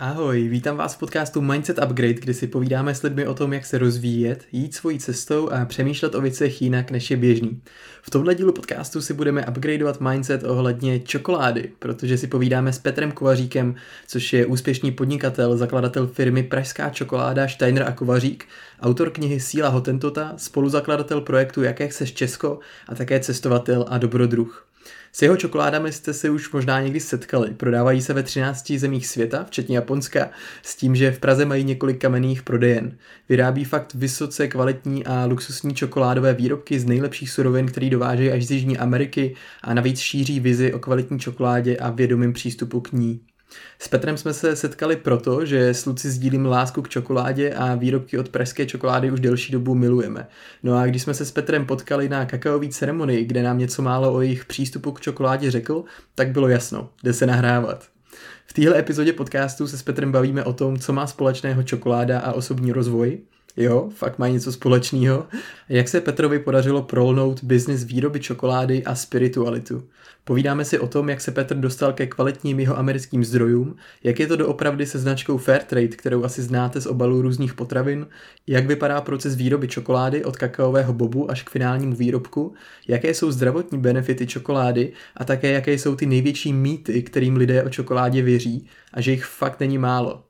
Ahoj, vítám vás v podcastu Mindset Upgrade, kde si povídáme s lidmi o tom, jak se rozvíjet, jít svojí cestou a přemýšlet o věcech jinak, než je běžný. V tomhle dílu podcastu si budeme upgradeovat mindset ohledně čokolády, protože si povídáme s Petrem Kovaříkem, což je úspěšný podnikatel, zakladatel firmy Pražská čokoláda Steiner a Kovařík, autor knihy Síla Hotentota, spoluzakladatel projektu Jaké chceš Česko a také cestovatel a dobrodruh. S jeho čokoládami jste se už možná někdy setkali. Prodávají se ve 13 zemích světa, včetně Japonska, s tím, že v Praze mají několik kamenných prodejen. Vyrábí fakt vysoce kvalitní a luxusní čokoládové výrobky z nejlepších surovin, který dovážejí až z Jižní Ameriky a navíc šíří vizi o kvalitní čokoládě a vědomém přístupu k ní. S Petrem jsme se setkali proto, že s Luci sdílím lásku k čokoládě a výrobky od pražské čokolády už delší dobu milujeme. No a když jsme se s Petrem potkali na kakaový ceremonii, kde nám něco málo o jejich přístupu k čokoládě řekl, tak bylo jasno, jde se nahrávat. V téhle epizodě podcastu se s Petrem bavíme o tom, co má společného čokoláda a osobní rozvoj, Jo, fakt má něco společného. Jak se Petrovi podařilo prolnout biznis výroby čokolády a spiritualitu. Povídáme si o tom, jak se Petr dostal ke kvalitním jeho americkým zdrojům, jak je to doopravdy se značkou Fairtrade, kterou asi znáte z obalů různých potravin, jak vypadá proces výroby čokolády od kakaového bobu až k finálnímu výrobku, jaké jsou zdravotní benefity čokolády a také jaké jsou ty největší mýty, kterým lidé o čokoládě věří a že jich fakt není málo.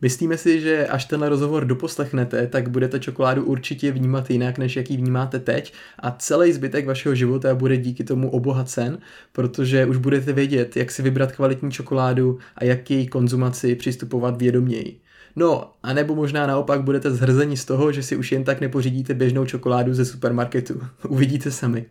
Myslíme si, že až tenhle rozhovor doposlechnete, tak budete čokoládu určitě vnímat jinak, než jaký vnímáte teď a celý zbytek vašeho života bude díky tomu obohacen, protože už budete vědět, jak si vybrat kvalitní čokoládu a jak k její konzumaci přistupovat vědoměji. No, a nebo možná naopak budete zhrzeni z toho, že si už jen tak nepořídíte běžnou čokoládu ze supermarketu. Uvidíte sami.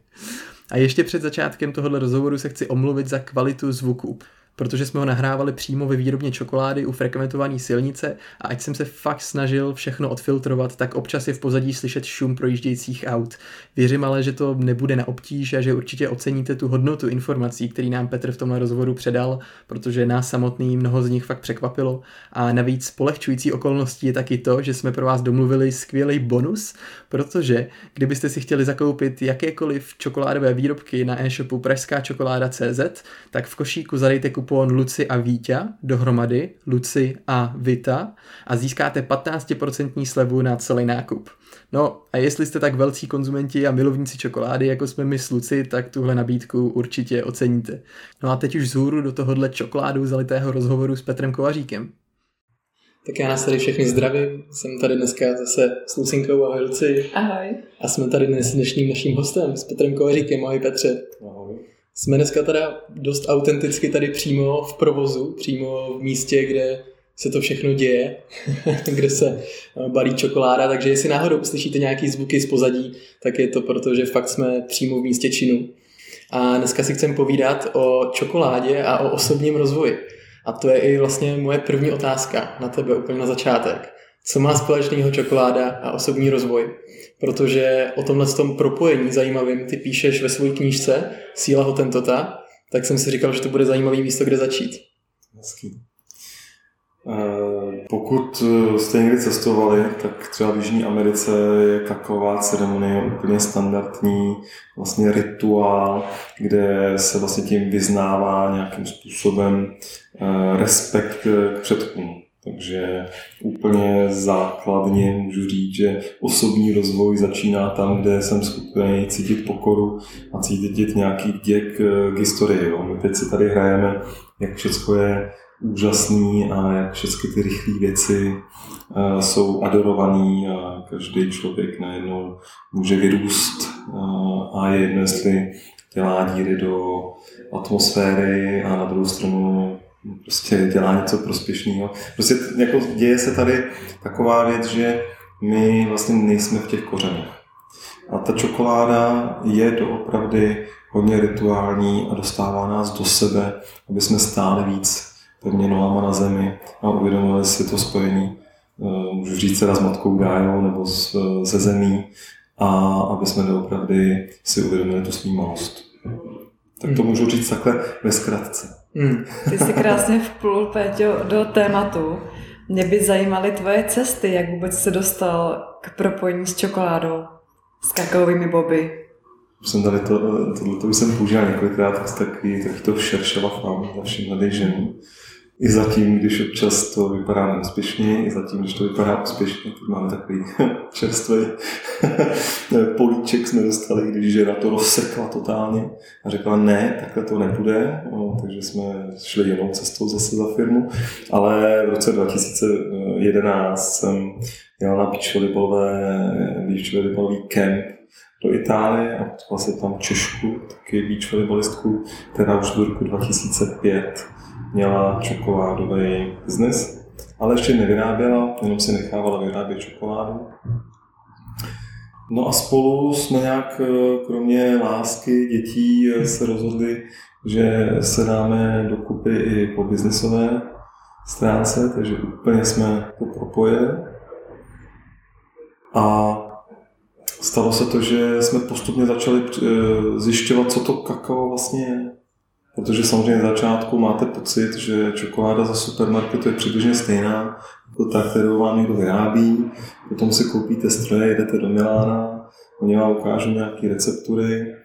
A ještě před začátkem tohohle rozhovoru se chci omluvit za kvalitu zvuku protože jsme ho nahrávali přímo ve výrobně čokolády u frekventované silnice a ať jsem se fakt snažil všechno odfiltrovat, tak občas je v pozadí slyšet šum projíždějících aut. Věřím ale, že to nebude na obtíž a že určitě oceníte tu hodnotu informací, který nám Petr v tomhle rozhovoru předal, protože nás samotný mnoho z nich fakt překvapilo. A navíc polehčující okolností je taky to, že jsme pro vás domluvili skvělý bonus, protože kdybyste si chtěli zakoupit jakékoliv čokoládové výrobky na e-shopu pražská čokoláda.cz, tak v košíku zadejte kupon Luci a Vítě dohromady, Luci a Vita a získáte 15% slevu na celý nákup. No a jestli jste tak velcí konzumenti a milovníci čokolády, jako jsme my s Luci, tak tuhle nabídku určitě oceníte. No a teď už zhůru do tohohle čokoládu zalitého rozhovoru s Petrem Kovaříkem. Tak já nás tady všechny zdravím. Jsem tady dneska zase s Lucinkou. Ahoj Luci. Ahoj. A jsme tady dnes s dnešním naším hostem, s Petrem Kovaříkem. Ahoj Petře. Ahoj. Jsme dneska teda dost autenticky tady přímo v provozu, přímo v místě, kde se to všechno děje, kde se eh, balí čokoláda, takže jestli náhodou uslyšíte nějaký zvuky z pozadí, tak je to proto, že fakt jsme přímo v místě činu. A dneska si chcem povídat o čokoládě a o osobním rozvoji. A to je i vlastně moje první otázka na tebe úplně na začátek. Co má společného čokoláda a osobní rozvoj? Protože o tomhle tom propojení zajímavým ty píšeš ve své knížce Síla Hotentota, tak jsem si říkal, že to bude zajímavý místo, kde začít. Hezký. Eh, pokud eh, jste někdy cestovali, tak třeba v Jižní Americe je kaková ceremonie úplně standardní vlastně rituál, kde se vlastně tím vyznává nějakým způsobem eh, respekt k předkům. Takže úplně základně můžu říct, že osobní rozvoj začíná tam, kde jsem schopný cítit pokoru a cítit nějaký vděk k historii. Jo. My teď si tady hrajeme, jak všechno je úžasný a jak všechny ty rychlé věci uh, jsou adorovaný a každý člověk najednou může vyrůst uh, a je jedno, jestli dělá díry do atmosféry a na druhou stranu prostě dělá něco prospěšného. Prostě jako děje se tady taková věc, že my vlastně nejsme v těch kořenech. A ta čokoláda je doopravdy hodně rituální a dostává nás do sebe, aby jsme stále víc pevně nohama na zemi a uvědomili si to spojení, eh, můžu říct teda s Matkou Gájou nebo ze zemí, a aby jsme doopravdy si uvědomili tu svý malost. Tak to hmm. můžu říct takhle ve zkratce. Hmm. Ty jsi krásně vplul, Péťo, do tématu. Mě by zajímaly tvoje cesty, jak vůbec se dostal k propojení s čokoládou, s kakaovými boby. Jsem tady to, tohle to už jsem použil několikrát, tak taky, taky to šeršela fám našim mladých ženů. I zatím, když občas to vypadá neúspěšně, i zatím, když to vypadá úspěšně, teď máme takový čerstvý políček jsme dostali, když žena to rozsekla totálně a řekla ne, takhle to nebude, no, takže jsme šli jinou cestou zase za firmu, ale v roce 2011 jsem jel na beach volejbalový kemp do Itálie a potkal jsem tam Češku, taky beach volejbalistku, která už do roku 2005 měla čokoládový biznes, ale ještě nevyráběla, jenom si nechávala vyrábět čokoládu. No a spolu jsme nějak, eh, kromě lásky dětí, eh, se rozhodli, že se dáme dokupy i po biznesové stránce, takže úplně jsme to propojili. A stalo se to, že jsme postupně začali eh, zjišťovat, co to kakao vlastně je. Protože samozřejmě na začátku máte pocit, že čokoláda za supermarketu je přibližně stejná jako ta, kterou vám někdo vyrábí. Potom si koupíte stroje, jedete do Milána, oni vám ukážou nějaké receptury,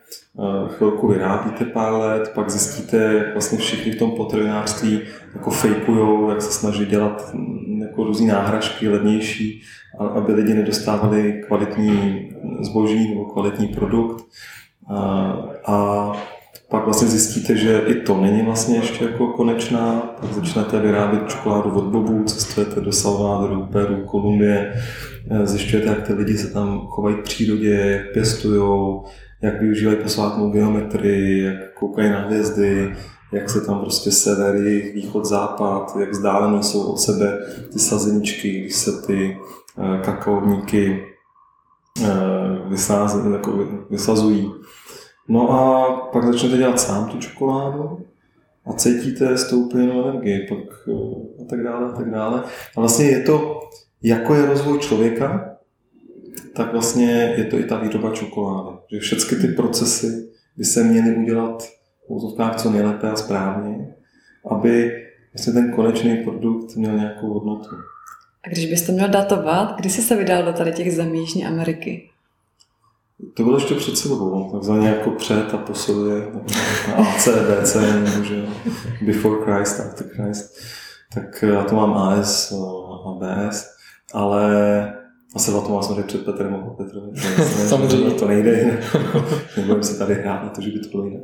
chvilku vyrábíte pár let, pak zjistíte, jak vlastně všichni v tom potravinářství jako fejkujou, jak se snaží dělat jako různé náhražky levnější, aby lidi nedostávali kvalitní zboží nebo kvalitní produkt. A, a pak vlastně zjistíte, že i to není vlastně ještě jako konečná, tak začnete vyrábět čokoládu od bobů, cestujete do Salvadoru, Peru, Kolumbie, eh, zjišťujete, jak ty lidi se tam chovají v přírodě, jak pěstujou, jak využívají posvátnou geometrii, jak koukají na hvězdy, jak se tam prostě severy, východ, západ, jak vzdálené jsou od sebe ty sazeničky, když se ty eh, kakaovníky eh, jako vysazují. No a pak začnete dělat sám tu čokoládu a cítíte stoupenou energii pak, eh, a tak dále a tak dále. A vlastně je to, jako je rozvoj člověka, tak vlastně je to i ta výroba čokolády. Že všechny ty procesy by se měly udělat v úzovkách co nejlépe a správně, aby vlastně ten konečný produkt měl nějakou hodnotu. A když byste měl datovat, kdy jsi se vydal do tady těch zemí Jižní Ameriky? To bylo ještě před silbou, takzvaně jako před a posiluje AC, BC, nebo že before Christ, after Christ. Tak já to mám AS a BS, ale asi to mám samozřejmě před Petrem a po Petrovi. Samozřejmě. To nejde. Nebudeme se tady hrát na to, že by to bylo jinak.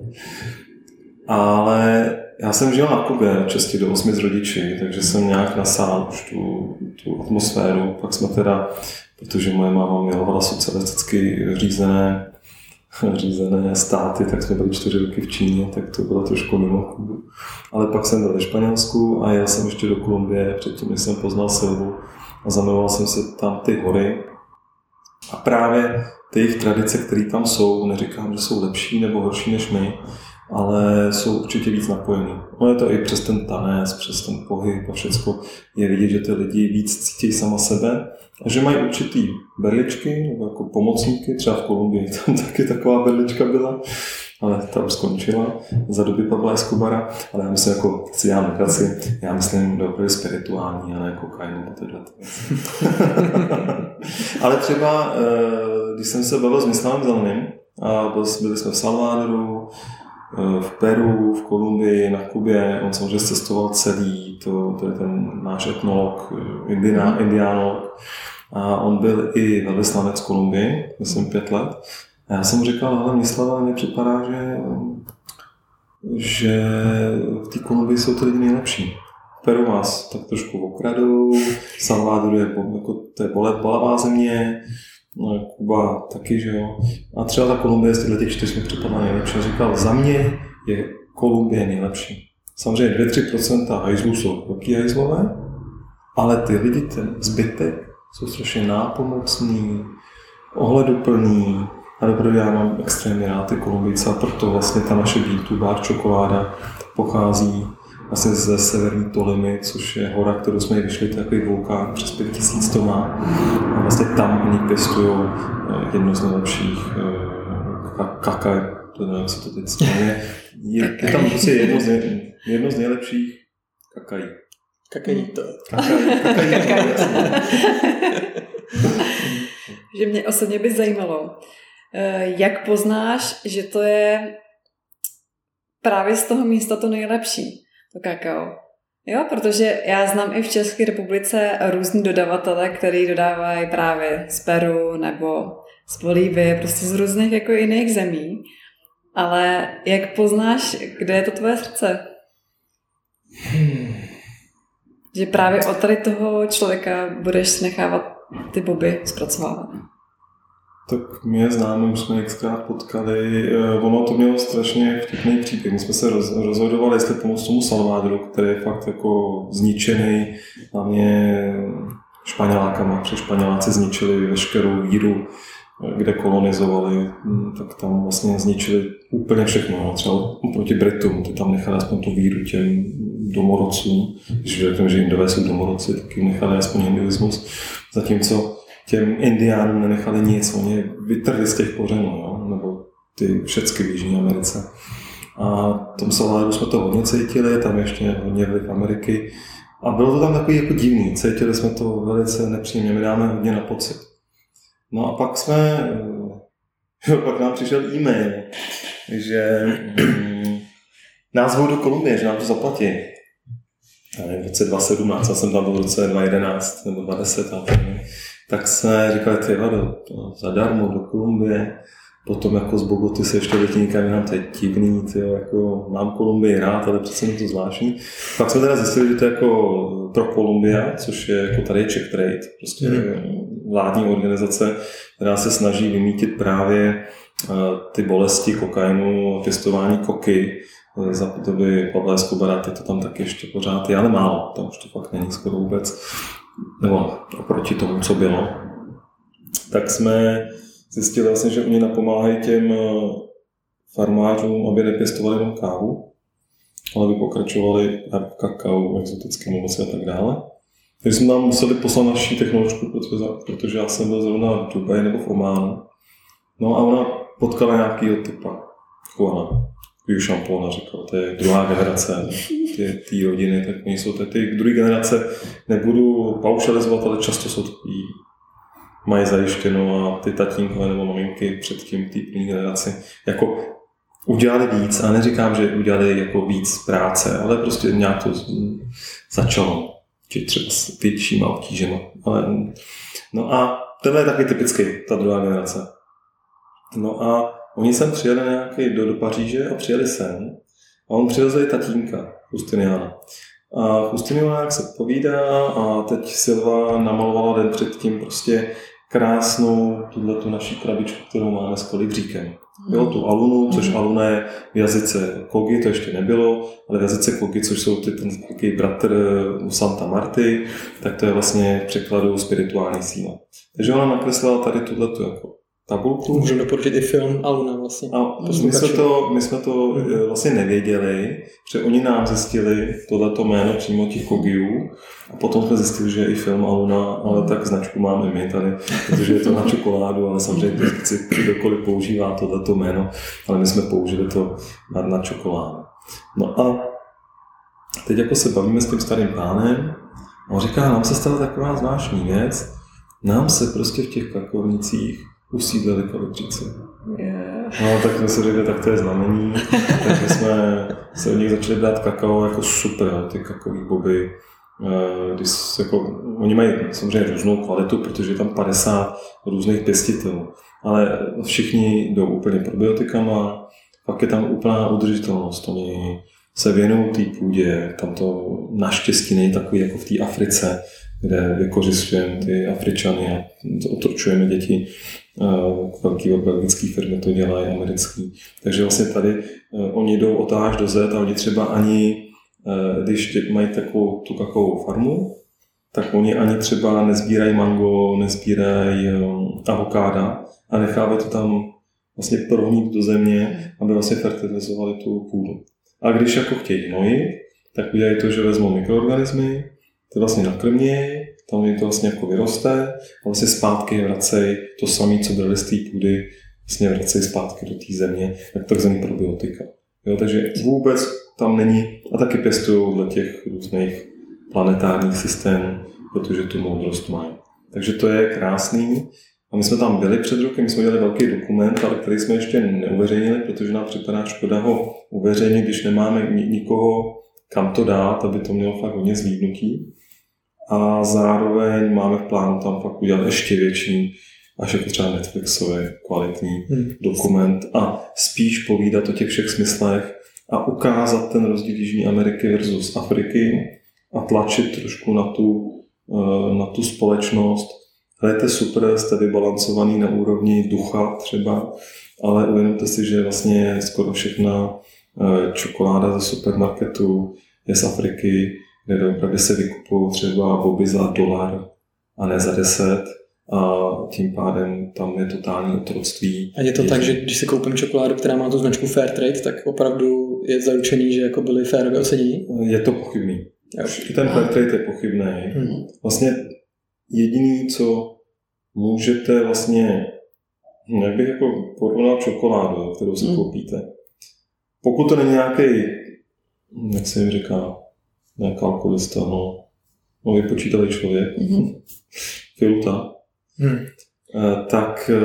Ale já jsem žil na Kubě čestě do osmi s rodiči, takže jsem nějak nasál už tu, tu atmosféru. Pak jsme teda protože moje máma milovala socialisticky řízené, řízené státy, tak jsme byli čtyři roky v Číně, tak to bylo trošku mimo. Ale pak jsem byl ve Španělsku a jel jsem ještě do Kolumbie, předtím, jsem poznal Silvu a zamiloval jsem se tam ty hory. A právě ty jejich tradice, které tam jsou, neříkám, že jsou lepší nebo horší než my, ale jsou určitě víc napojený. No je to i přes ten tanec, přes ten pohyb a všechno je vidět, že ty lidi víc cítí sama sebe že mají určitý berličky nebo jako pomocníky, třeba v Kolumbii tam taky taková berlička byla, ale ta už skončila za doby Pavla Escobara, ale já myslím jako, si dělám legraci, já myslím opravdu spirituální a ne kokain nebo tyhle Ale třeba, eh, když jsem se bavil s Myslavem Zeleným, a byli jsme v Salvadoru, v Peru, v Kolumbii, na Kubě, on samozřejmě cestoval celý, to, to je ten náš etnolog, eh, indiana, indiánolog, a on byl i velvyslanec Kolumbii, myslím pět let. A já jsem říkal, ale Mislava, mně připadá, že, že v té Kolumbii jsou ty lidi nejlepší. Peru vás tak trošku okradou, Salvador je, jako, to je bolavá země, no, Kuba taky, že jo. A třeba ta Kolumbie z těchto čtyř mi připadla nejlepší. Říkal, za mě je Kolumbie nejlepší. Samozřejmě 2-3% hajzlů jsou velký hajzlové, ale ty lidi, ten zbytek, jsou strašně nápomocný, ohleduplný a opravdu já mám extrémně rád ty Kolumbice a proto vlastně ta naše Bean Bar čokoláda pochází vlastně ze severní Tolimy, což je hora, kterou jsme vyšli, to je takový vulkán, přes 5000 to má. A vlastně tam oni pěstují eh, jedno z nejlepších eh, kaka, to nevím, co to teď je, je, je tam prostě jedno z, nej, jedno z nejlepších kakají. Kakajíto. Kakajíto, Že mě osobně by zajímalo, eh, jak poznáš, že to je právě z toho místa to nejlepší, to kakao. Jo, protože já znám i v České republice různí dodavatele, který dodávají právě z Peru nebo z Bolívie, prostě z různých jako jiných zemí. Ale jak poznáš, kde je to tvoje srdce? Hmm. Že právě od tady toho člověka budeš nechávat ty boby zpracovávat. Tak my je známe, už jsme xkrát potkali. Eh, ono to mělo strašně vtipný příběh. My jsme se rozhodovali, jestli pomoct tomu Salvadoru, který je fakt jako zničený, hlavně Španělákama, protože Španěláci zničili veškerou víru, eh, kde kolonizovali, hm, tak tam vlastně zničili úplně všechno. No. Třeba proti Britům, ty tam nechali aspoň tu víru těm domorodcům. Když řekneme, že Indové jsou domorodci, tak jim nechali aspoň hinduismus. Zatímco těm indiánům nenechali nic, oni vytrhli z těch kořenů, jo? nebo ty všechny v Jižní Americe. A v tom Salvadoru jsme to hodně cítili, tam ještě hodně vliv Ameriky. A bylo to tam takový jako divný, cítili jsme to velice nepříjemně, my dáme hodně na pocit. No a pak jsme, jo, pak nám přišel e-mail, že mm, nás do Kolumbie, že nám to zaplatí. Já nevím, v roce 2017, já jsem tam byl v roce 2011 nebo 2010 a tak jsme říkali, ty vado, zadarmo do Kolumbie, potom jako z Bogoty se ještě letí někam jinam, to je divný, tyjo, jako mám Kolumbii rád, ale přece je to zvláštní. Pak jsme teda zjistili, že to je jako pro Kolumbia, což je jako tady Czech Trade, prostě mm. vládní organizace, která se snaží vymítit právě eh, ty bolesti kokainu, pěstování koky, eh, za doby Pavla Escobara, to tam taky ještě pořád je, ale málo, tam už to fakt není skoro vůbec nebo oproti tomu, co bylo, tak jsme zjistili vlastně, že oni napomáhají těm eh, farmářům, aby nepěstovali jenom kávu, ale aby pokračovali v kakao, exotickém ovoci a tak dále. Takže jsme nám museli poslat naší technoločku, protože, protože já jsem byl zrovna v Dubaji nebo v Ománu. No a ona potkala nějakýho typa, jako ona, Viu šampóna říkal, to je druhá generace ty rodiny, tak oni jsou ty, ty druhé generace, nebudu paušalizovat, ale často jsou takový, mají zajištěno a ty tatínkové nebo maminky předtím té první generaci, jako udělali víc a neříkám, že udělali jako víc práce, ale prostě nějak to začalo, že třeba s většíma obtížema. Ale, no a tohle je taky typický, ta druhá generace. No a Oni sem přijeli nějaký do, do Paříže a přijeli sem a on přivezl tatínka Justiniana. A Justinian se povídá a teď Silva namalovala den předtím prostě krásnou tuhle tu naší krabičku, kterou máme s kolibříkem. Jo, tu alunu, což mhm. aluna je v jazyce kogi, to ještě nebylo, ale v jazyce kogi, což jsou ty, ten takový bratr Santa Marty, tak to je vlastně v překladu spirituální síla. Takže ona nakreslila tady tuhle tu jako tabulku. Můžeme doporučit i film Aluna vlastně. A my jsme, to, my jsme to hmm. vlastně nevěděli, že oni nám zjistili tohleto jméno přímo těch Kogiů a potom jsme zjistili, že je i film Aluna, ale tak značku máme my tady, protože je to na čokoládu, ale samozřejmě si kdokoliv používá tohleto jméno, ale my jsme použili to na, na čokoládu. No a teď jako se bavíme s tím starým pánem a on říká, nám se stala taková zvláštní věc, nám se prostě v těch kakovnicích usídlili kolibříci. Yeah. No, tak jsme si řekli, tak to je znamení. takže jsme se od nich začali brát kakao jako super, ty kakový boby. Eh, když jako, oni mají samozřejmě různou kvalitu, protože je tam 50 různých pěstitelů, ale všichni jdou úplně probiotikama, pak je tam úplná udržitelnost. Oni se věnují té půdě, tam to naštěstí není takový jako v té Africe, kde vykořistujeme ty Afričany a otročujeme děti velký belgický firmy to dělají, americký. Takže vlastně tady eh, oni jdou od A až do Z a oni třeba ani, eh, když mají takovou tu kakovou farmu, tak oni ani třeba nezbírají mango, nezbírají eh, avokáda a nechávají to tam vlastně prohnít do země, aby vlastně fertilizovali tu půdu. A když jako chtějí hnojit, tak udělají to, že vezmou mikroorganismy, ty vlastně nakrmějí tam jim to vlastně jako vyroste a vlastně zpátky vracej to samé, co brali z té půdy, vlastně vracej zpátky do té země, jak takzvaný probiotika. Jo, takže vůbec tam není, a taky pěstují dle těch různých planetárních systémů, protože tu moudrost mají. Takže to je krásný. A my jsme tam byli před rokem, my jsme měli velký dokument, ale který jsme ještě neuveřejnili, protože nám připadá škoda ho uveřejnit, když nemáme nikoho kam to dát, aby to mělo fakt hodně zlídnutí. A zároveň máme v plánu tam fakt udělat ještě větší, až jako třeba Netflixový kvalitní hmm. dokument a spíš povídat o těch všech smyslech a ukázat ten rozdíl Jižní Ameriky versus Afriky a tlačit trošku na tu, eh, na tu společnost. Hrajete super, jste vybalancovaný na úrovni ducha třeba, ale uvědomte si, že vlastně skoro všechna eh, čokoláda ze supermarketu je z Afriky, kde opravdu se vykupují třeba boby za dolar a ne za deset a tím pádem tam je totální otroctví. A je to je, tak, že když si koupím čokoládu, která má tu značku Fairtrade, tak opravdu je zaručený, že jako byly férové ocenění? Je to pochybný. I ten Fairtrade je pochybný. Hmm. Vlastně jediný, co můžete vlastně, jak bych jako porovnal čokoládu, kterou si hmm. koupíte. Pokud to není nějaký, jak se jim říká, ne kalkulista, no, no vypočítavý člověk, mm-hmm. filuta. Eh, tak eh,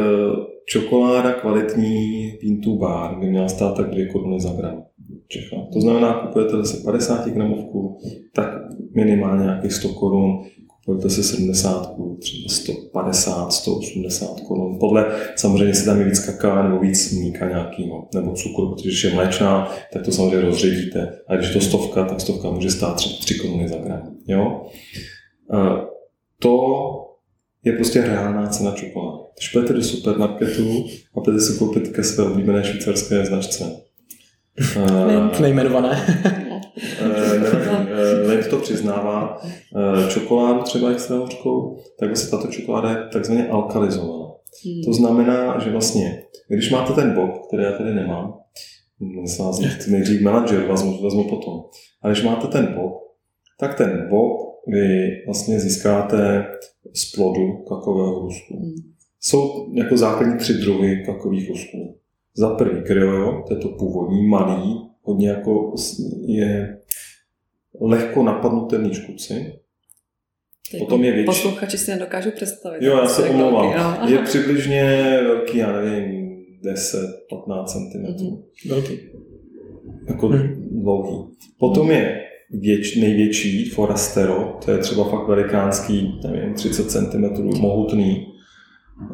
čokoláda kvalitní Pintu Bar by měla stát tak 2 koruny za gram. Čecha. To znamená, kupujete zase 50 gramovku, tak minimálně nějakých 100 korun, kupujete si 70, třeba 150, 180 korun. Podle, samozřejmě si tam je víc kaká nebo víc mlíka nějakého, nebo cukru, protože když je mléčná, tak to samozřejmě rozředíte. A když to stovka, tak stovka může stát třeba 3 koruny za gram. Jo? To je prostě reálná cena čokolády. Když půjdete do supermarketu a půjdete si koupit ke své oblíbené švýcarské značce. Uh, Nejmenované. To přiznává. Čokoládu třeba extra hořkou, tak se tato čokoláda takzvaně alkalizovaná. Hmm. To znamená, že vlastně, když máte ten bob, který já tady nemám, nejdřív manager, vezmu, vezmu potom. A když máte ten bob, tak ten bob vy vlastně získáte z plodu kakového husku. Hmm. Jsou jako základní tři druhy kakových husků. Za první kryojo, to je to původní, malý, hodně jako je lehko napadnutelný škůdci. Potom je větší. Posluchači si nedokážu představit. Jo, já se omlouvám. No. Je přibližně velký, já nevím, 10-15 cm. Mm-hmm. Velký. Jako mm-hmm. dlouhý. Potom je věč, největší Forastero, to je třeba fakt velikánský, nevím, 30 cm, mohutný.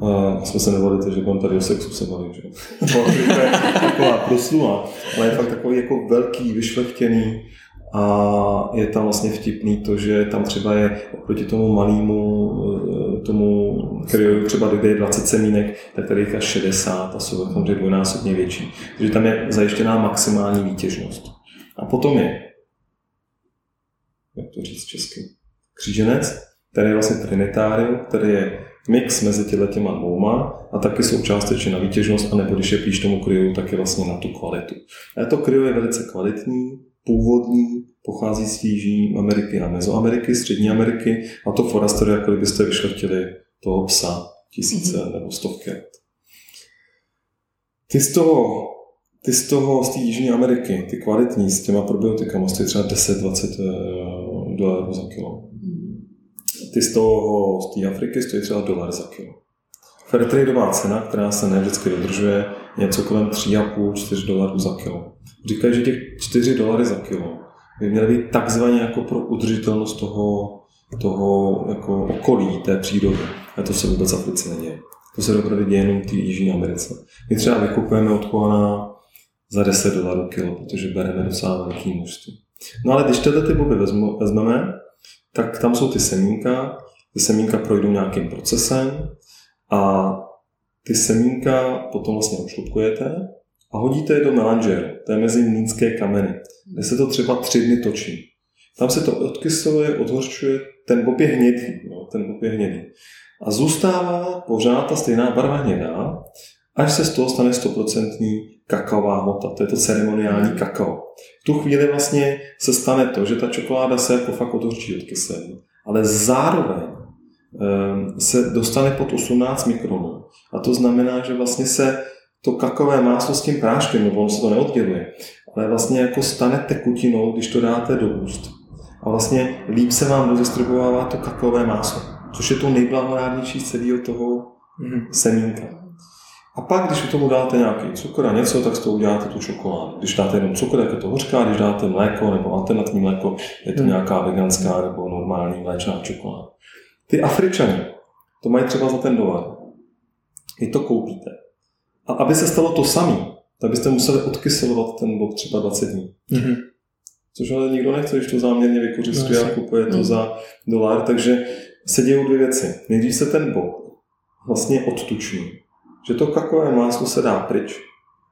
Uh, jsme se nevolili, že budeme tady o sexu se bavit, že? to je taková proslula, ale je fakt takový jako velký, vyšlechtěný a je tam vlastně vtipný to, že tam třeba je oproti tomu malému, eh, tomu, který třeba je 20 semínek, tak tady je 60 a jsou samozřejmě dvojnásobně větší. Takže tam je zajištěná maximální výtěžnost. A potom je jak to říct česky, kříženec, který je vlastně trinitárium, který je mix mezi těma dvouma a taky jsou částečně na výtěžnost, anebo když je píš tomu kryu, tak je vlastně na tu kvalitu. A to kryo je velice kvalitní, původní, pochází z Jižní Ameriky a Mezoameriky, Střední Ameriky a to Forester, jako kdybyste vyšlechtili toho psa tisíce mm-hmm. nebo stovky Ty z toho ty z toho, z té Jižní Ameriky, ty kvalitní, s těma probiotikama, stojí třeba 10-20 eh, dolarů za kilo. Ty z toho, z té Afriky stojí třeba dolar za kilo. Fairtradeová cena, která se ne vždycky dodržuje, je něco kolem 3,5-4 dolarů za kilo. Říkají, že těch 4 dolary za kilo by měly být takzvaně jako pro udržitelnost toho, toho jako okolí, té přírody. A to se vůbec Africe neděje. To se opravdu děje jenom v té Jižní Americe. My třeba vykupujeme od Kohana za 10 dolarů kilo, protože bereme docela velký množství. No ale když tyhle ty boby vezmeme, tak tam jsou ty semínka, ty semínka projdou nějakým procesem a ty semínka potom vlastně ošlupkujete a hodíte je do melanžeru, to je mezi mlínské kameny, kde se to třeba tři dny točí. Tam se to odkyseluje, odhorčuje, ten bob je hnědý, no, ten bob je hnědý. A zůstává pořád ta stejná barva hnědá, až se z toho stane stoprocentní kakaová hmota, to je to ceremoniální kakao. V tu chvíli vlastně se stane to, že ta čokoláda se jako fakt odhoří od kyselí, ale zároveň um, se dostane pod 18 mikronů. A to znamená, že vlastně se to kakové máslo s tím práškem, nebo on se to neodděluje, ale vlastně jako stane tekutinou, když to dáte do úst. A vlastně líp se vám dozistribovává to kakaové máslo, což je to nejblahoradnější z celého toho mm-hmm. semínka. A pak, když u tomu dáte nějaký cukr a něco, tak z toho uděláte tu čokoládu. Když dáte jenom cukr, tak je to hořká, když dáte mléko nebo alternativní mléko, je to hmm. nějaká veganská nebo normální mléčná čokoláda. Ty Afričani to mají třeba za ten dolar. Vy to koupíte. A aby se stalo to samé, tak byste museli odkyselovat ten bok třeba 20 dní. Mm-hmm. Což ale nikdo nechce, když to záměrně vykořistuje no, a kupuje to mm. za dolar. Takže se dějou dvě věci. Nejdřív se ten bok vlastně odtuční, že to kakové máslo se dá pryč.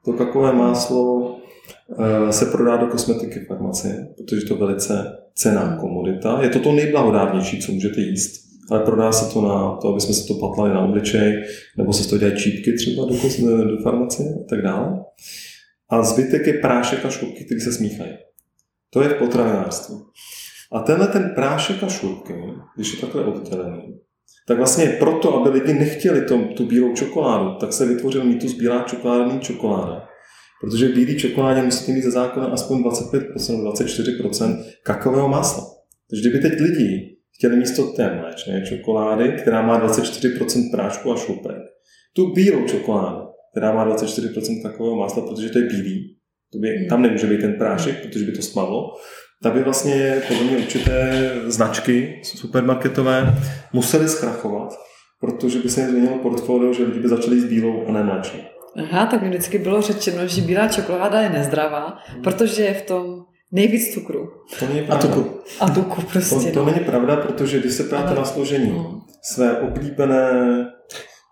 To kakové máslo uh, se prodá do kosmetiky farmacie, protože to je velice cená komodita. Je to to nejblahodárnější, co můžete jíst ale prodá se to na to, aby jsme se to patlali na obličej, nebo se to dělají čípky třeba do, do farmacie a tak dále. A zbytek je prášek a šlupky, které se smíchají. To je v potravinářství. A tenhle ten prášek a šlupky, když je takhle oddělený, tak vlastně proto, aby lidi nechtěli tom, tu bílou čokoládu, tak se vytvořil mýtus bílá čokoláda čokoláda. Protože v bílé čokoládě musíte mít ze zákona aspoň 25% 24% kakového másla. Takže kdyby teď lidi chtěli místo té mléčné čokolády, která má 24% prášku a šlupek, tu bílou čokoládu, která má 24% takového másla, protože to je bílý, to by, hmm. tam nemůže být ten prášek, protože by to smalo, tak by vlastně podle mě určité značky supermarketové musely zkrachovat, protože by se jim změnilo portfolio, že lidi by začali s bílou a ne mléčnou. Aha, tak mi vždycky bylo řečeno, že bílá čokoláda je nezdravá, protože je v tom Nejvíc cukru. To není pravda. A tuku. A tuku prostě. To, to no. není pravda, protože když se ptáte na složení no. své oblíbené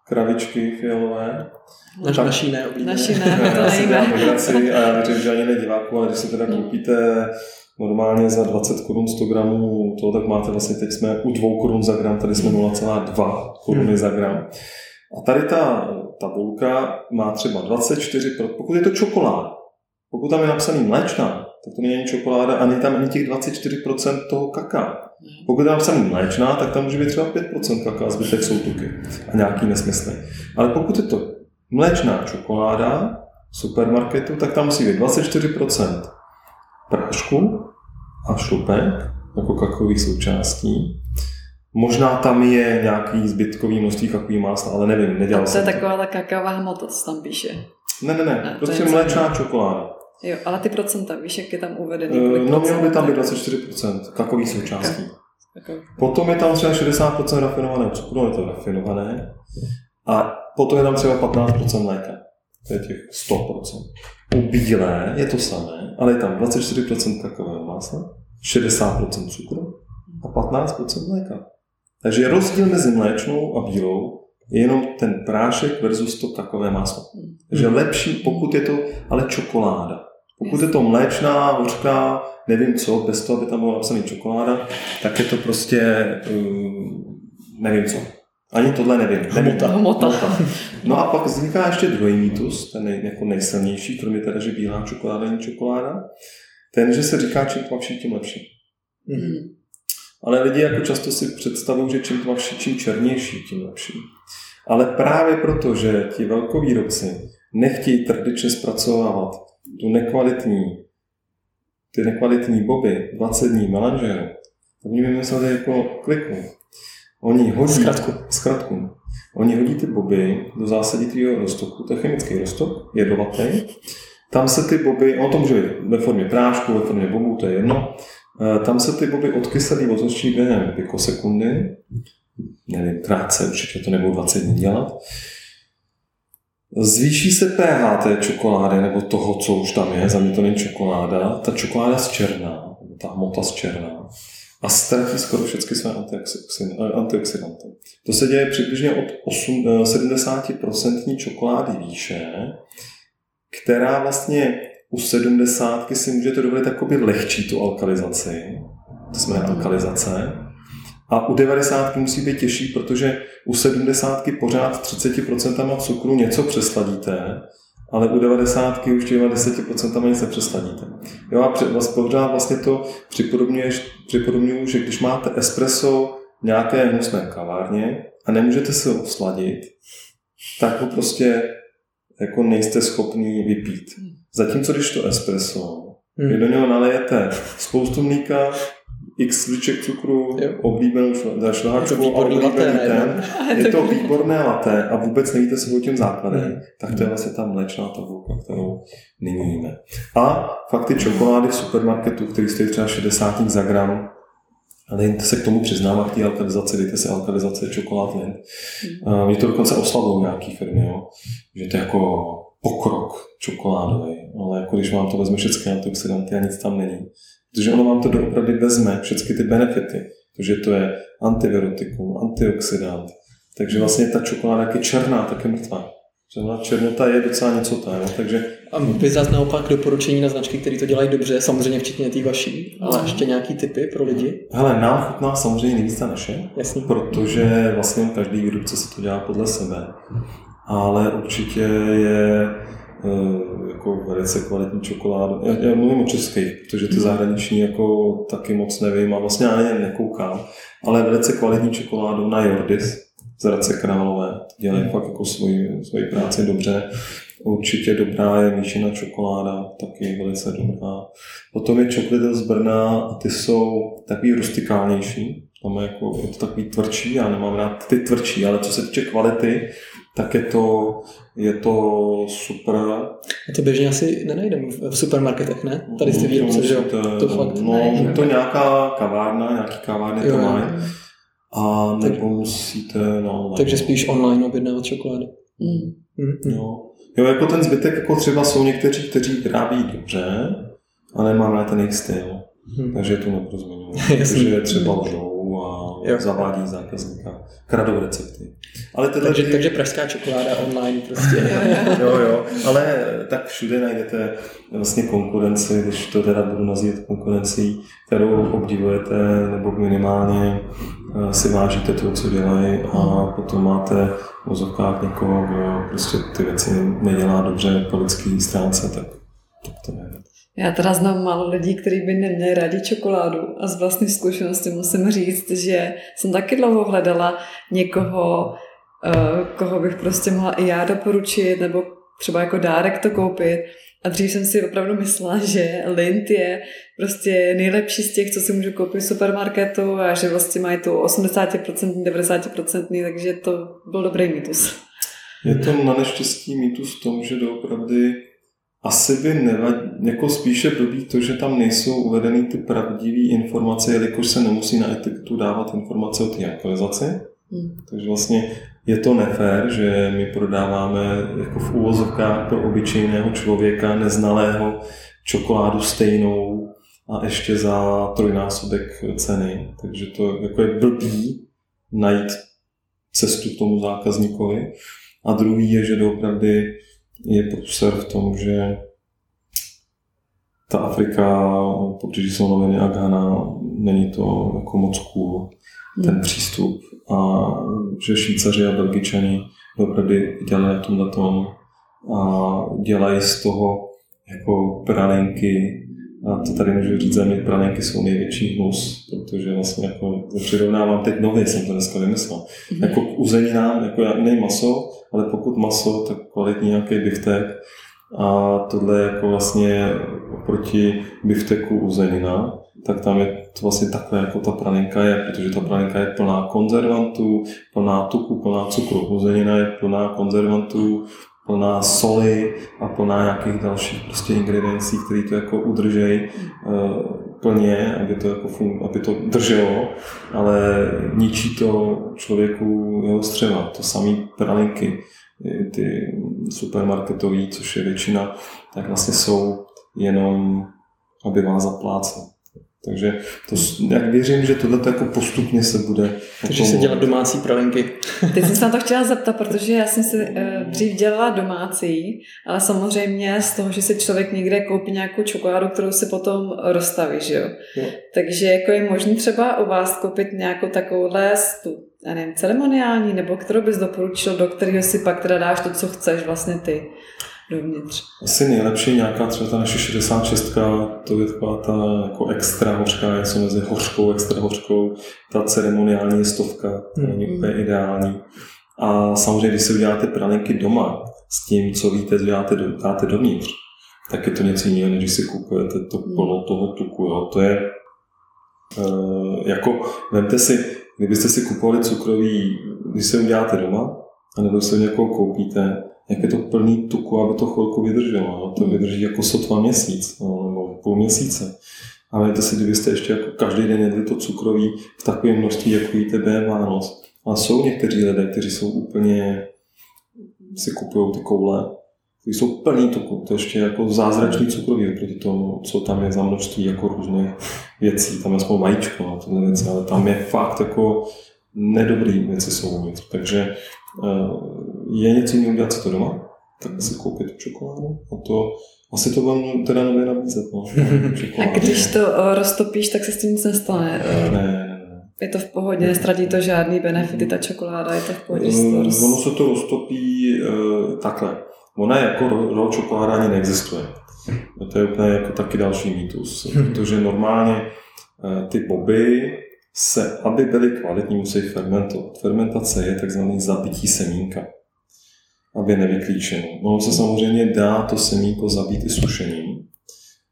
kravičky fialové, Naš, tak, naší ne, oblíbené. Naší ne, to nejíme. A já věřím, že ani ne diváku, ale když se teda no. koupíte normálně za 20 korun 100 gramů to, tak máte vlastně, teď jsme u 2 korun za gram, tady jsme 0,2 koruny hmm. za gram. A tady ta tabulka má třeba 24, pokud je to čokoláda, pokud tam je napsaný mléčná, tak to není čokoláda a není tam ani těch 24% toho kaká. Pokud je tam napsaný mléčná, tak tam může být třeba 5% kaká, zbytek jsou tuky a nějaký nesmysly. Ale pokud je to mléčná čokoláda v supermarketu, tak tam musí být 24% prášku a šlupek jako kakových součástí. Možná tam je nějaký zbytkový množství kakový másla, ale nevím, nedělal jsem to. je taková ta kakavá hmota, co tam píše. Ne, ne, ne, prostě mléčná čokoláda. Jo, ale ty procenta, víš, jak je tam uvedený? Uh, no, mělo by tam být 24% kakových součástí. Okay. Potom je tam třeba 60% rafinovaného cukru, je to rafinované. A potom je tam třeba 15% mléka. To je těch 100%. U bílé je to samé, ale je tam 24% kakového másla, 60% cukru a 15% mléka. Takže rozdíl mezi mléčnou a bílou je jenom ten prášek versus to kakové máslo. Takže lepší, pokud je to ale čokoláda. Pokud je to mléčná, hořká, nevím co, bez toho, aby tam byla napsaný čokoláda, tak je to prostě, um, nevím co. Ani tohle nevím. Hmota. Hmota. No a pak vzniká ještě druhý mýtus, ten nej, jako nejsilnější, kromě teda, že bílá čokoláda není čokoláda, ten, že se říká, čím tmavší, tím lepší. Mm-hmm. Ale lidi jako často si představují, že čím tmavší, čím černější, tím lepší. Ale právě proto, že ti velkovýrobci nechtějí tradičně zpracovávat tu nekvalitní, ty nekvalitní boby 20 dní melanžéru, tak oni vymysleli jako kliku. Oni hodí, zkratku. zkratku. Oni hodí ty boby do zásaditého roztoku, to je chemický roztok, jedovatý. Tam se ty boby, ono to může být ve formě prášku, ve formě bobů, to je jedno. Eh, tam se ty boby odkyselí otočí během pikosekundy, nevím, krátce, určitě to nebudou 20 dní dělat. Zvýší se pH té čokolády, nebo toho, co už tam je, za mě to není čokoláda, ta čokoláda z černá, ta hmota z černá, a ztratí skoro všechny své antioxidanty. To se děje přibližně od 8, 70% eh, čokolády výše, která vlastně u 70 si můžete dovolit jakoby lehčí tu alkalizaci, to jsme alkalizace, a u 90 musí být těžší, protože u 70 pořád 30% cukru něco přesladíte, ale u 90 už těma 10% nic nepřesladíte. Jo a pořád vlastně to připodobňuji, že když máte espresso v nějaké hnusné kavárně a nemůžete si ho sladit, tak ho prostě jako nejste schopný vypít. Zatímco když to espresso, vy do něho nalijete spoustu mlíka, x sliček cukru, Jo. oblíbenou výborný a oblíbený ten. Je to výborné latte a vůbec nevíte si o těm základem, tak to je vlastně ta mléčná tabulka, kterou nyní víme. A fakt ty čokolády v supermarketu, který stojí třeba 60 za gram, a dejte se k tomu přiznává k té alkalizaci, dejte si alkalizace čokolád Lind. Uh, mě to dokonce oslavují nějaký firmy, jo? že to je jako pokrok čokoládový, ale jako když vám to vezme všechny antioxidanty a nic tam není. Protože ono vám to doopravdy vezme všechny ty benefity, protože to je antivirotikum, antioxidant, takže vlastně ta čokoláda, jak je černá, tak je mrtvá. Černá černota je docela něco ta, jo? takže A vy zase naopak doporučení na značky, které to dělají dobře, samozřejmě včetně té vaší, ale No. ještě nějaký typy pro lidi? hele, nám chutná samozřejmě nejvíc ta naše, Jasný. protože vlastně každý výrobce se to dělá podle sebe, ale určitě je jako velice kvalitní čokoláda. Já, já mluvím o českých, protože ty zahraniční jako taky moc nevím a vlastně ani nekoukám, ale velice kvalitní čokoládu na Jordis z Hradce Králové. Dělají fakt jako svoji, svoji práci dobře. Určitě dobrá je míšená čokoláda, taky velice dobrá. Potom je čokolada z Brna a ty jsou takový rustikálnější. Tam je, jako, je to takový tvrdší, já nemám rád ty tvrdší, ale co se týče kvality, tak je to, je to super. A to běžně asi nenajdeme v supermarketech, ne? Tady ty výrobce, že jo? To fakt no, ne. to nějaká kavárna, nějaký kavárny Jo, to mají. A Tak- nebo musíte, no, Takže spíš online objednávat čokolády. Mm. Mhm. Jo. jo, jako ten zbytek, jako třeba jsou někteří, kteří vyrábí dobře, a nemám na ten jejich styl. Mhm. Takže to neprozměňuji. Jasný. protože třeba a Jo. zavádí zákazníka. Kradou recepty. Ale tyhle Takže, ty- takže pražská čokoláda online prostě. jo, jo, ale tak všude najdete vlastně konkurenci, když to teda budu nazývat konkurencí, kterou obdivujete nebo minimálně eh, si vážíte to, co dělají a potom máte v vozovkách někoho, kdo prostě ty věci nedělá dobře po lidské stránce, tak, tak to je. Já teda znám málo lidí, kteří by neměli rádi čokoládu a z vlastní zkušenosti musím říct, že jsem taky dlouho hledala někoho, eh, koho bych prostě mohla i já doporučit nebo třeba jako dárek to koupit. A dřív jsem si opravdu myslela, že Lind je prostě nejlepší z těch, co si můžu koupit v supermarketu a že vlastně mají tu 80%, 90%, takže to byl dobrý mýtus. Je to na neštěstí mýtus v tom, že doopravdy asi by nevadí, jako spíše blbý to, že tam nejsou uvedeny ty pravdivé informace, jelikož se nemusí na etiketu dávat informace o té aktualizaci. Hmm. Takže vlastně je to nefér, že my prodáváme jako v úvozovkách pro obyčejného člověka neznalého čokoládu stejnou a ještě za trojnásobek ceny. Takže to jako je blbý najít cestu k tomu zákazníkovi. A druhý je, že doopravdy je průser v tom, že ta Afrika, protože jsou noviny a Ghana, není to jako moc cool, ten přístup. A že Švýcaři a Belgičani opravdu dělají na tomhle tom a dělají z toho jako pralinky. A to tady můžu říct, za mě pralinky jsou největší hnus, protože vlastně jako přirovnávám teď nově, jsem to dneska vymyslel. Mhm. Jako k uzeninám, jako já- nej maso, ale pokud maso, tak kvalitní nějaký biftek. A tohle je jako vlastně oproti bifteku uzenina, tak tam je to vlastně takhle, jako ta praninka je, protože ta praninka je plná konzervantů, plná tuku, plná cukru. Uzenina je plná konzervantů, plná soli a plná nějakých dalších prostě ingrediencí, které to jako udržejí uh, plně, aby to, jako fun- aby to drželo, ale ničí to člověku jeho střeva. To samé pralinky, ty supermarketový, což je většina, tak vlastně jsou jenom, aby vás zaplácel. Takže to, jak věřím, že tohle jako postupně se bude... Takže se dělat domácí pralinky. Teď jsem se na to chtěla zeptat, protože já jsem si uh, dřív dělala domácí, ale samozřejmě z toho, že si člověk někde koupí nějakou čokoládu, kterou si potom rozstaví, že jo. Jo. Takže jako je možné třeba u vás koupit nějakou takovouhle tu, já nevím, ceremoniální, nebo kterou bys doporučil, do kterého si pak teda dáš to, co chceš vlastně ty dovnitř. Asi nejlepší nějaká třeba ta naše 66, to je taková ta jako extra hořká, něco mezi hořkou, extra hořkou, ta ceremoniální stovka, to není Mhm. úplně ideální. A samozřejmě, když si uděláte pralinky doma s tím, co víte, děláte, dáte dovnitř, tak je to něco jiného, než když si kupujete to Mhm. plno toho tuku. Jo. To je Uh, jako, vemte si, kdybyste si kupovali cukroví, když se uděláte doma, anebo se někoho koupíte, jak je to plný tuku, aby to chvilku vydrželo. No? To vydrží jako sotva měsíc, no, nebo půl měsíce. A vemte si, kdybyste ještě jako každý den jedli to cukroví v takovém množství, jako jíte během Vánoc. A jsou někteří lidé, kteří jsou úplně, si kupují ty koule, ty jsou plný tuku, to ještě jako zázračný cukroví proti tomu, co tam je za množství jako různých věcí, tam je aspoň vajíčko a tohle věci, ale tam je fakt jako nedobrý věci jsou uvnitř. Takže uh, je něco jiného udělat si to doma, tak si koupit čokoládu a to asi to vám teda nově nabízet. No, a když to uh, roztopíš, tak se s tím nic nestane? Ne, ne, ne. Je to v pohodě, nestratí to žádný benefity, ta čokoláda, je to v pohodě? Uh, ono se to roztopí uh, takhle. Ona jako raw čokoláda ani neexistuje. To je úplně jako taky další mýtus, protože normálně ty boby se, aby byly kvalitní, musí fermentovat. Fermentace je takzvaný zabití semínka, aby nevyklíčeno. No se samozřejmě dá to semínko zabít i sušením.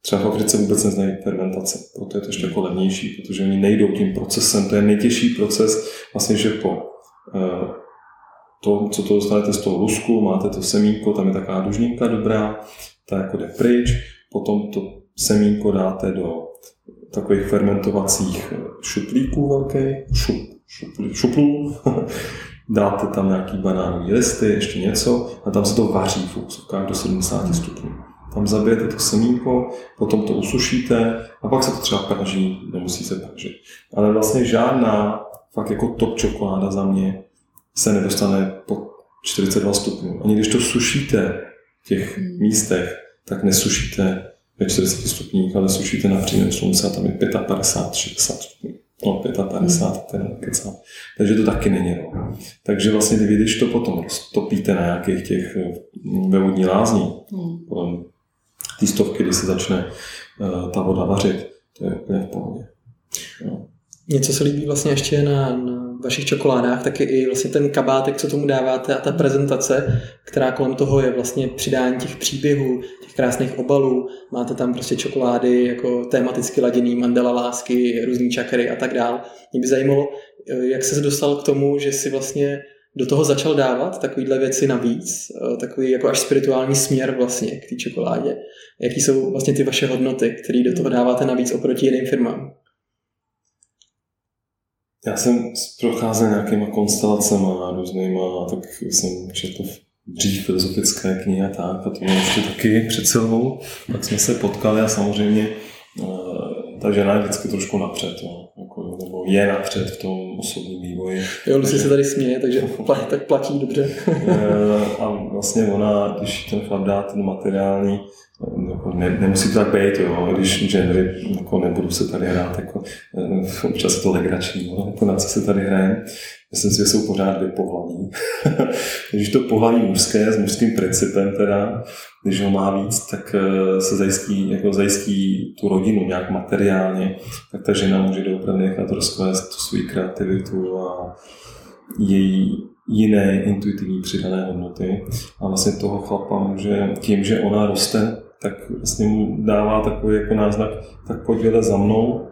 Třeba v Africe vůbec neznají fermentace, proto je to ještě jako levnější, protože oni nejdou tím procesem. To je nejtěžší proces, vlastně, že po uh, to, co to dostanete z toho lusku, máte to semínko, tam je taková dužníka dobrá, ta jako jde pryč, potom to semínko dáte do takových fermentovacích šuplíků velkých, šup, šuplí, šuplů, dáte tam nějaký banánový listy, ještě něco a tam se to vaří v úsuvkách do 70 stupňů. Tam zabijete to semínko, potom to usušíte a pak se to třeba praží, nemusí se pražit. Ale vlastně žádná fakt jako top čokoláda za mě se nedostane po 42 stupňů. Ani když to sušíte v těch hmm. místech, tak nesušíte ve 40 stupních, ale sušíte na přímém slunce a tam je 55, 60 stupňů. No, 55, hmm. teda kecám. Takže to taky není no. Takže vlastně, když to potom roztopíte na nějakých těch eh, ve vodní lázní, hmm. ty stovky, kdy se začne uh, ta voda vařit, to je úplně v pohodě. No. Něco se líbí vlastně ještě na, na vašich čokoládách, tak je i vlastně ten kabátek, co tomu dáváte a ta prezentace, která kolem toho je vlastně přidání těch příběhů, krásných obalů. Máte tam prostě čokolády jako tematicky laděný, mandela lásky, různý čakery a tak dál. Mě by zajímalo, jak se dostal k tomu, že si vlastně do toho začal dávat takovýhle věci navíc, takový jako až spirituální směr vlastně k té čokoládě. Jaký jsou vlastně ty vaše hodnoty, které do toho dáváte navíc oproti jiným firmám? Já jsem procházel nějakýma konstelacema různýma, tak jsem četl dřív filozofické knihy a tak, a to mám ještě taky před sebou. Tak jsme se potkali a samozřejmě eh, ta žena je vždycky trošku napřed, jo, jako, nebo je napřed v tom osobním vývoji. Jo, Lucy se tady směje, takže tak platí dobře. Eh, a vlastně ona, když ten chlap dá ten materiální, jako ne, nemusí to tak být, jo, když genry, jako nebudu se tady hrát, jako, eh, občas je to legrační, no, jako na co se tady hrajeme. Myslím si, že jsou pořád dvě pohlaví. když to pohlaví mužské s mužským principem teda, když ho má víc, tak eh, se zajistí, jako zajistí tu rodinu nějak materiálně, tak ta žena může doopravdy nechat rozkvést tu svou kreativitu a její jiné intuitivní přidané hodnoty. A vlastně toho chlapa může, tím, že ona roste, tak vlastně mu dává takový jako náznak, tak pojď za mnou,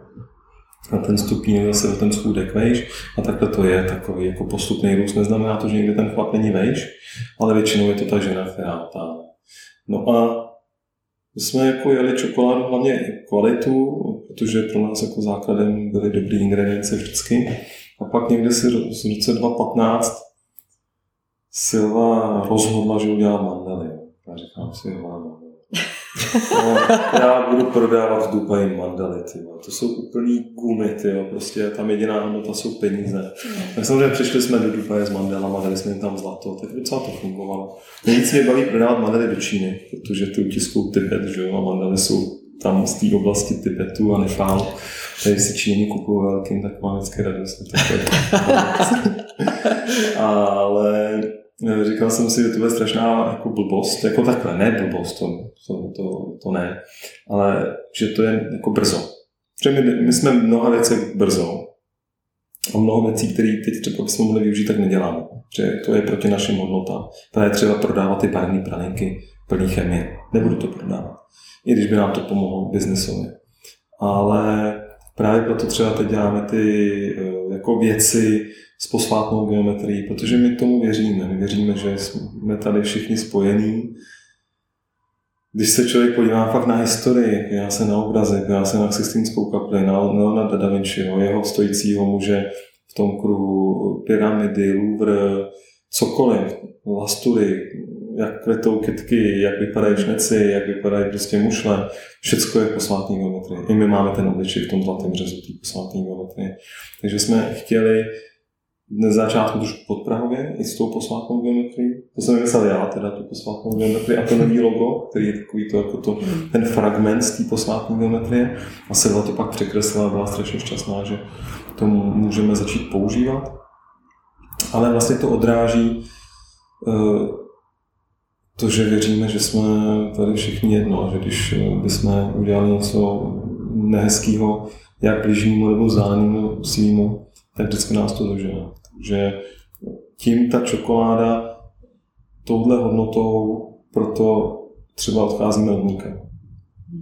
a ten stupínek zase o ten schůdek vejš a takhle to je takový jako postupný růst. Neznamená to, že někdy ten chlap není vejš, ale většinou je to ta žena, která táhne. No a my jsme jako jeli čokoládu hlavně kvalitu, protože pro nás jako základem byly dobré ingredience vždycky. A pak někde si v roce 2015 Silva rozhodla, že udělá mandely. Já říkám si, jo, mandely. No, já budu prodávat v Dubaji mandely, ty, to jsou úplný gumy, ty, jo. prostě tam jediná hodnota jsou peníze. Tak samozřejmě přišli jsme do Dubaje s mandelama, dali jsme jim tam zlato, tak docela to fungovalo. Nejvíc mě baví prodávat mandely do Číny, protože ty utiskou Tibet, že jo, a mandely jsou tam z té oblasti Tibetu a Nepálu. Tady si Číny kupují velkým, tak mám vždycky radost. Ale říkal jsem si, že to je strašná jako blbost, jako takhle, ne blbost, to, to, to, to ne, ale že to je jako brzo. Protože my, my jsme mnoha věcí brzo a mnoho věcí, které teď třeba bychom mohli využít, tak neděláme. Že to je proti našim hodnotám. Právě třeba prodávat ty barevné praninky plný chemie. Nebudu to prodávat. I když by nám to pomohlo biznesově. Ale právě proto třeba teď děláme ty eh, jako věci s posvátnou geometrií, protože my tomu věříme. My věříme, že jsme tady všichni spojení. Když se člověk podívá fakt na historii, já se na obrazy, já se na Sistínskou kapli, na Leonarda da Vinciho, jeho stojícího muže v tom kruhu, pyramidy, Louvre, cokoliv, lastury, jak kvetou kytky, jak vypadají šneci, jak vypadají prostě mušle, všecko je posvátný geometrie. I my máme ten obličej v tom zlatém řezu té posvátné geometrie. Takže jsme chtěli na začátku trošku podprahově i s tou posvátnou geometrií. To jsem vymyslel já, teda tu posvátnou geometrii a to nový logo, který je takový to, jako to, ten fragment z té posvátné geometrie. A Silva to pak překreslila a byla strašně šťastná, že to můžeme začít používat. Ale vlastně to odráží uh, to, že věříme, že jsme tady všichni jedno, že když bychom udělali něco nehezkého, jak bližnímu nebo vzdálenému svýmu, tak vždycky nás to dožene. Že tím ta čokoláda touhle hodnotou proto třeba odcházíme od níka.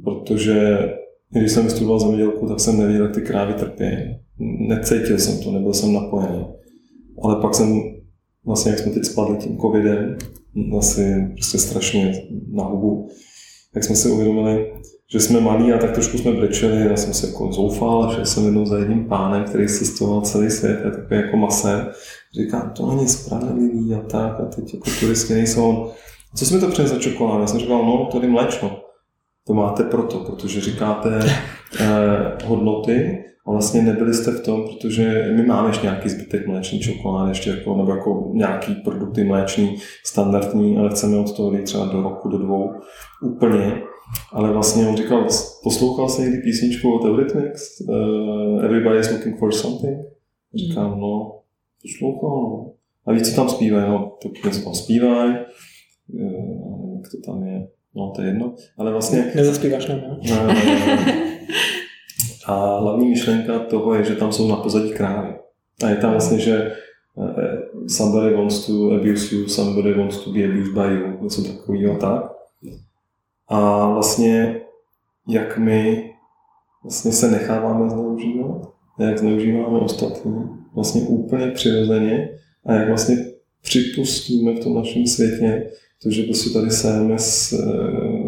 Protože když jsem vystudoval zemědělku, tak jsem nevěděl, jak ty krávy trpí. Necítil jsem to, nebyl jsem napojený. Ale pak jsem, vlastně jak jsme teď spadli tím covidem, asi prostě strašně na hubu, tak jsme si uvědomili, že jsme malí a tak trošku jsme brečeli, já jsem se jako zoufal, že jsem jednou za jedním pánem, který cestoval celý svět, je takový jako masér, říká, to není spravedlivý a tak, a teď jako turisti nejsou. Co jsme to přines za čokoládu? Já jsem říkal, no, tady mléčno. To máte proto, protože říkáte eh, hodnoty a vlastně nebyli jste v tom, protože my máme ještě nějaký zbytek mléční čokolády, ještě jako, nebo jako nějaký produkty mléční standardní, ale chceme od toho třeba do roku, do dvou úplně. Ale vlastně on říkal, poslouchal jsem někdy písničku od Eurythmics, uh, Everybody is looking for something. Říkám, hmm. no, poslouchal, no. A víc, co tam zpívají, no, to něco tam zpívají, uh, jak to tam je, no, to je jedno, ale vlastně... Nezaspíváš nám, ne? Ne, ne, ne. A hlavní myšlenka toho je, že tam jsou na pozadí krávy. A je tam vlastně, že eh, somebody wants to abuse you, somebody wants to be abused by you, něco takového tak. A vlastně, jak my vlastně se necháváme zneužívat, jak zneužíváme ostatní, vlastně úplně přirozeně a jak vlastně připustíme v tom našem světě to, že prostě tady sejeme eh,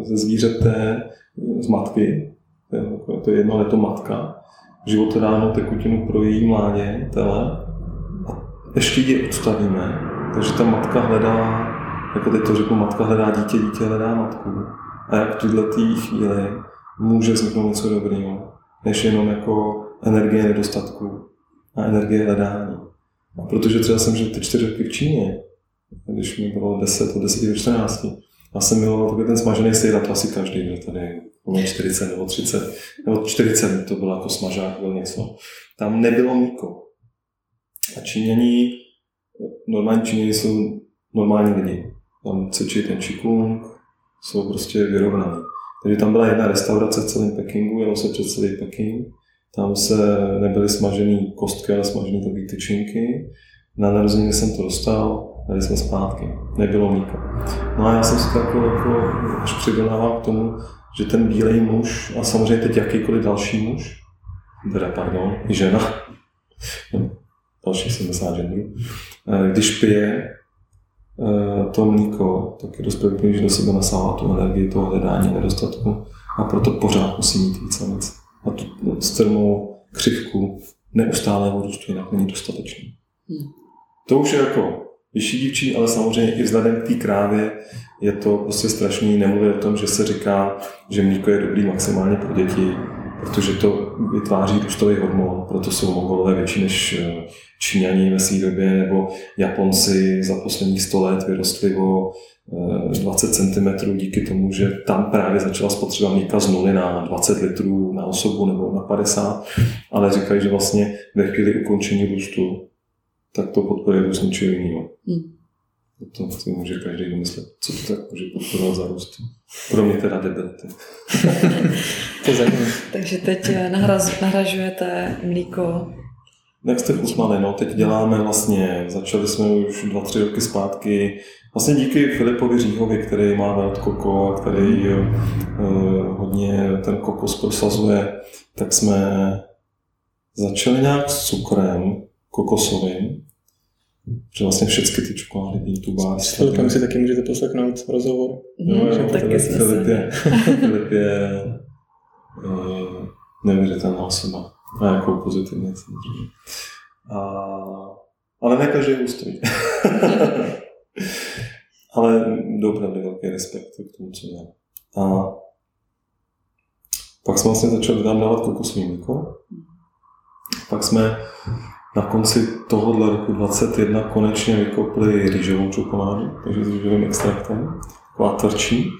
ze zvířete z matky, to je jedno leto matka, životodánou tekutinu pro její mládě, tele, a ještě ji odstavíme, takže ta matka hledá, jako teď to řeknu, matka hledá dítě, dítě hledá matku. A jak v této chvíli může vzniknout něco dobrého, než jenom jako energie nedostatku a energie hledání. A protože třeba jsem žil ty čtyři roky v Číně, když mi bylo 10, od 10 do 14, já jsem miloval takový ten smažený sejr, a to asi každý, kdo tady bylo 40 nebo 30, nebo 40 to bylo jako smažák, byl něco. Tam nebylo mlíko. A Číňani, normální Číňani jsou normální lidi. Tam cvičí ten čikung, jsou prostě vyrovnaný. Takže tam byla jedna restaurace v celém Pekingu, jenom se přes celý Peking. Tam se nebyly smažený kostky, ale smažený takové tyčinky. Na narozeniny jsem to dostal, dali jsme zpátky. Nebylo mlíko. No a já jsem si to jako, jako až přirovnával k tomu, že ten bílej muž, a samozřejmě teď jakýkoliv další muž, teda pardon, i žena, no, další 70 genderů, když pije eh, to mlíko, tak je dost že do sebe nasává tu energii toho hledání nedostatku a proto pořád musí mít víc a víc. A tu strmou křivku neustálého růstu jinak není dostatečný. Hmm. To už je jako vyšší dívčí, ale samozřejmě i vzhledem k té krávě je to prostě strašný. Nemluvit o tom, že se říká, že mlíko je dobrý maximálně pro děti, protože to vytváří růstový hormon, proto jsou mongolové větší než eh, Číňani ve své době, nebo Japonci za posledních 100 let vyrostli o 20 eh, cm díky tomu, že tam právě začala spotřeba mlíka z nuly na 20 litrů na osobu nebo na 50, ale říkají, že vlastně ve chvíli ukončení růstu tak to podporuje růst něčeho jiného. Hmm. To si může každý domyslet, co to tak může podporovat za růst. Pro mě teda debility. to zajímavé. Takže teď eh, nahraz, nahražujete mlíko jak jste chutnali, no, teď děláme vlastně, začali jsme už dva, tři roky zpátky, vlastně díky Filipovi Říhovi, který má Wild Koko a který uh, hodně ten kokos prosazuje, tak jsme začali nějak s cukrem kokosovým, že vlastně všechny ty čokolády bílý tubář. S Filipem si taky můžete poslechnout rozhovor. No, jo, jo, taky Filip je, Filip je uh, neuvěřitelná osoba. A jako pozitivně samozřejmě. A, ale ne každý ústroj. ale opravdu velký respekt k tomu, co dělá. A pak jsme vlastně začali tam dávat kokosový mléko. Pak jsme na konci tohohle roku 2021 konečně vykopli rýžovou čokoládu, takže s rýžovým extraktem, taková tvrdší.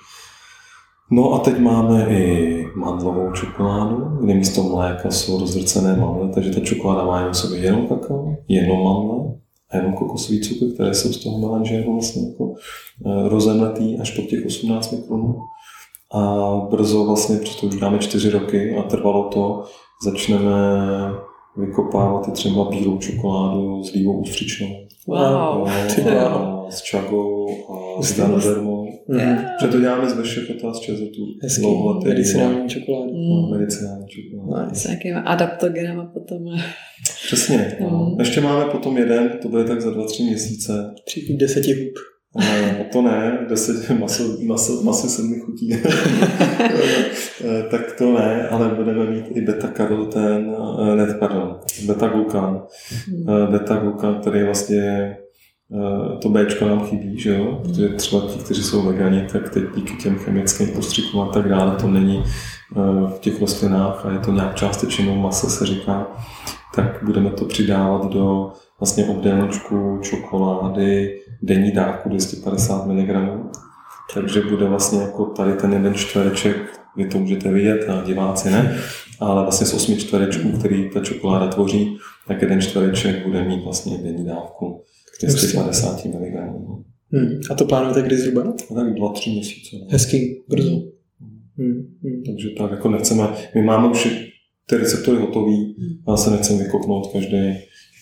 No a teď máme i mandlovou čokoládu, kde místo mléka jsou rozvrcené mandle, takže ta čokoláda má jenom sobě jenom kakao, jenom mandle a jenom kokosový cukr, které jsou z toho melanžéru vlastně jako eh, rozemletý až po těch 18 mikronů. A brzo vlastně, protože to už dáme čtyři roky a trvalo to, začneme vykopávat i třeba bílou čokoládu s lívou ústřičnou. Wow. A s čagou a s danodermou. Mhm. Že to děláme z vešechota z čezotu. Hezký, Dlouholetý medicinální čokoládu. No, medicinální čokoládu. S nějakými adaptogenama potom. Přesně. No. Mm. Ještě máme potom jeden, to bude tak za dva, tři měsíce. Tři deseti hub. No, to ne, deset maso, maso, masy sedmi chutí. Eh, tak to ne, ale budeme mít i beta-karoten, eh, ne, pardon, beta-glukan. Hmm. Beta-glukan, který vlastně eh, to B nám chybí, že jo? Protože třeba ti, kteří jsou vegani, tak teď díky těm chemickým postřikům a tak dále to není v těch rostlinách a je to nějak částečnou masa, se říká, tak budeme to přidávat do vlastně obdélníčku čokolády denní dávku 250 mg. Takže bude vlastně jako tady ten jeden čtvereček, vy to můžete vidět a diváci ne, ale vlastně z osmi čtverečků, který ta čokoláda tvoří, tak jeden čtvereček bude mít vlastně denní dávku 250 mg. Hmm. A to plánujete kdy zhruba? No tak dva, tři měsíce. No. Hezký, brzo. Hmm. Hmm. Takže tak jako nechceme, my máme už ty receptory hotový, a se nechceme vykopnout každý,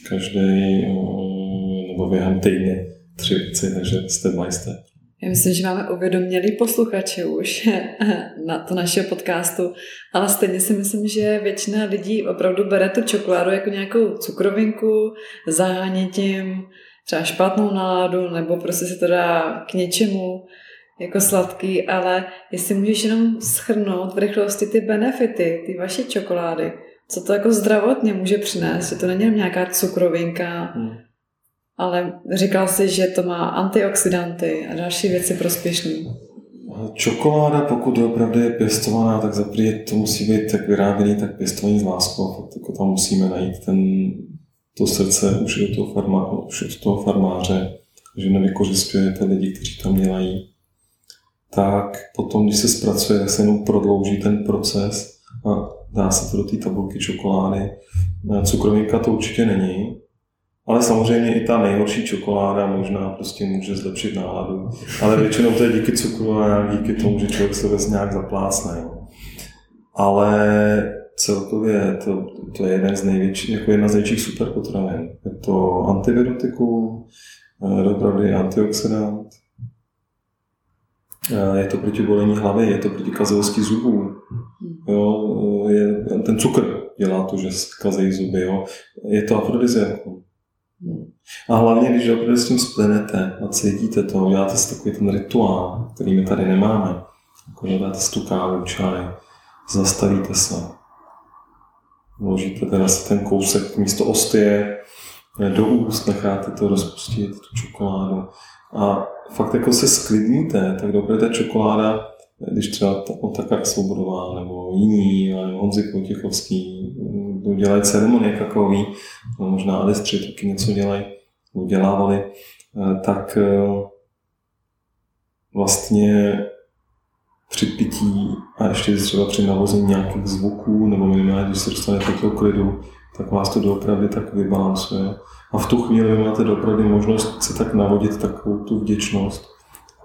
každý nebo během týdne tři věci, takže step by step. Já myslím, že máme uvědomělý posluchače už na to našeho podcastu, ale stejně si myslím, že většina lidí opravdu bere tu čokoládu jako nějakou cukrovinku, zahání tím třeba špatnou náladu, nebo prostě se to dá k něčemu jako sladký, ale jestli můžeš jenom schrnout v rychlosti ty benefity, ty vaše čokolády, co to jako zdravotně může přinést, že to není nějaká cukrovinka, hmm ale říkal jsi, že to má antioxidanty a další věci prospěšné. Čokoláda, pokud opravdu je pěstovaná, tak za to musí být tak vyráběný, tak pěstovaný z láskou. Fakt jako tam musíme najít ten, to srdce už do toho, farma, už od toho farmáře, že nevykořistujete lidi, kteří tam dělají. Tak potom, když se zpracuje, tak se jenom prodlouží ten proces a dá se to do té tabulky čokolády. Cukrovinka to určitě není, ale samozřejmě i ta nejhorší čokoláda možná prostě může zlepšit náladu. Ale většinou to je díky cukru a díky tomu, že člověk se vůbec nějak zaplácne. Jo. Ale celkově to, to je jeden z největších, jako jedna z největších superpotravin. Je to antivirotikum, opravdu antioxidant, je to proti bolení hlavy, je to proti kazelosti zubů. Jo, je, ten cukr dělá to, že kazejí zuby. Jo. Je to afrodiziakum. A hlavně, když opravdu s tím splenete a cítíte to, uděláte si takový ten rituál, který my tady nemáme. Jako dáte si tu kávu, čaj, zastavíte se, vložíte teda si ten kousek místo ostie do úst, necháte to rozpustit, tu čokoládu. A fakt jako se sklidníte, tak dobře ta čokoláda, když třeba ta Otakar Svobodová nebo jiní, nebo Honzik Vojtěchovský, dělají ceremonie kakaový, no, možná Alistři taky něco dělají, udělávali, eh, tak eh, vlastně při pití a ještě třeba při navození nějakých zvuků, nebo minimálně, když se dostanete do klidu, tak vás to doopravdy tak vybalansuje. A v tu chvíli máte doopravdy možnost se tak navodit takovou tu vděčnost,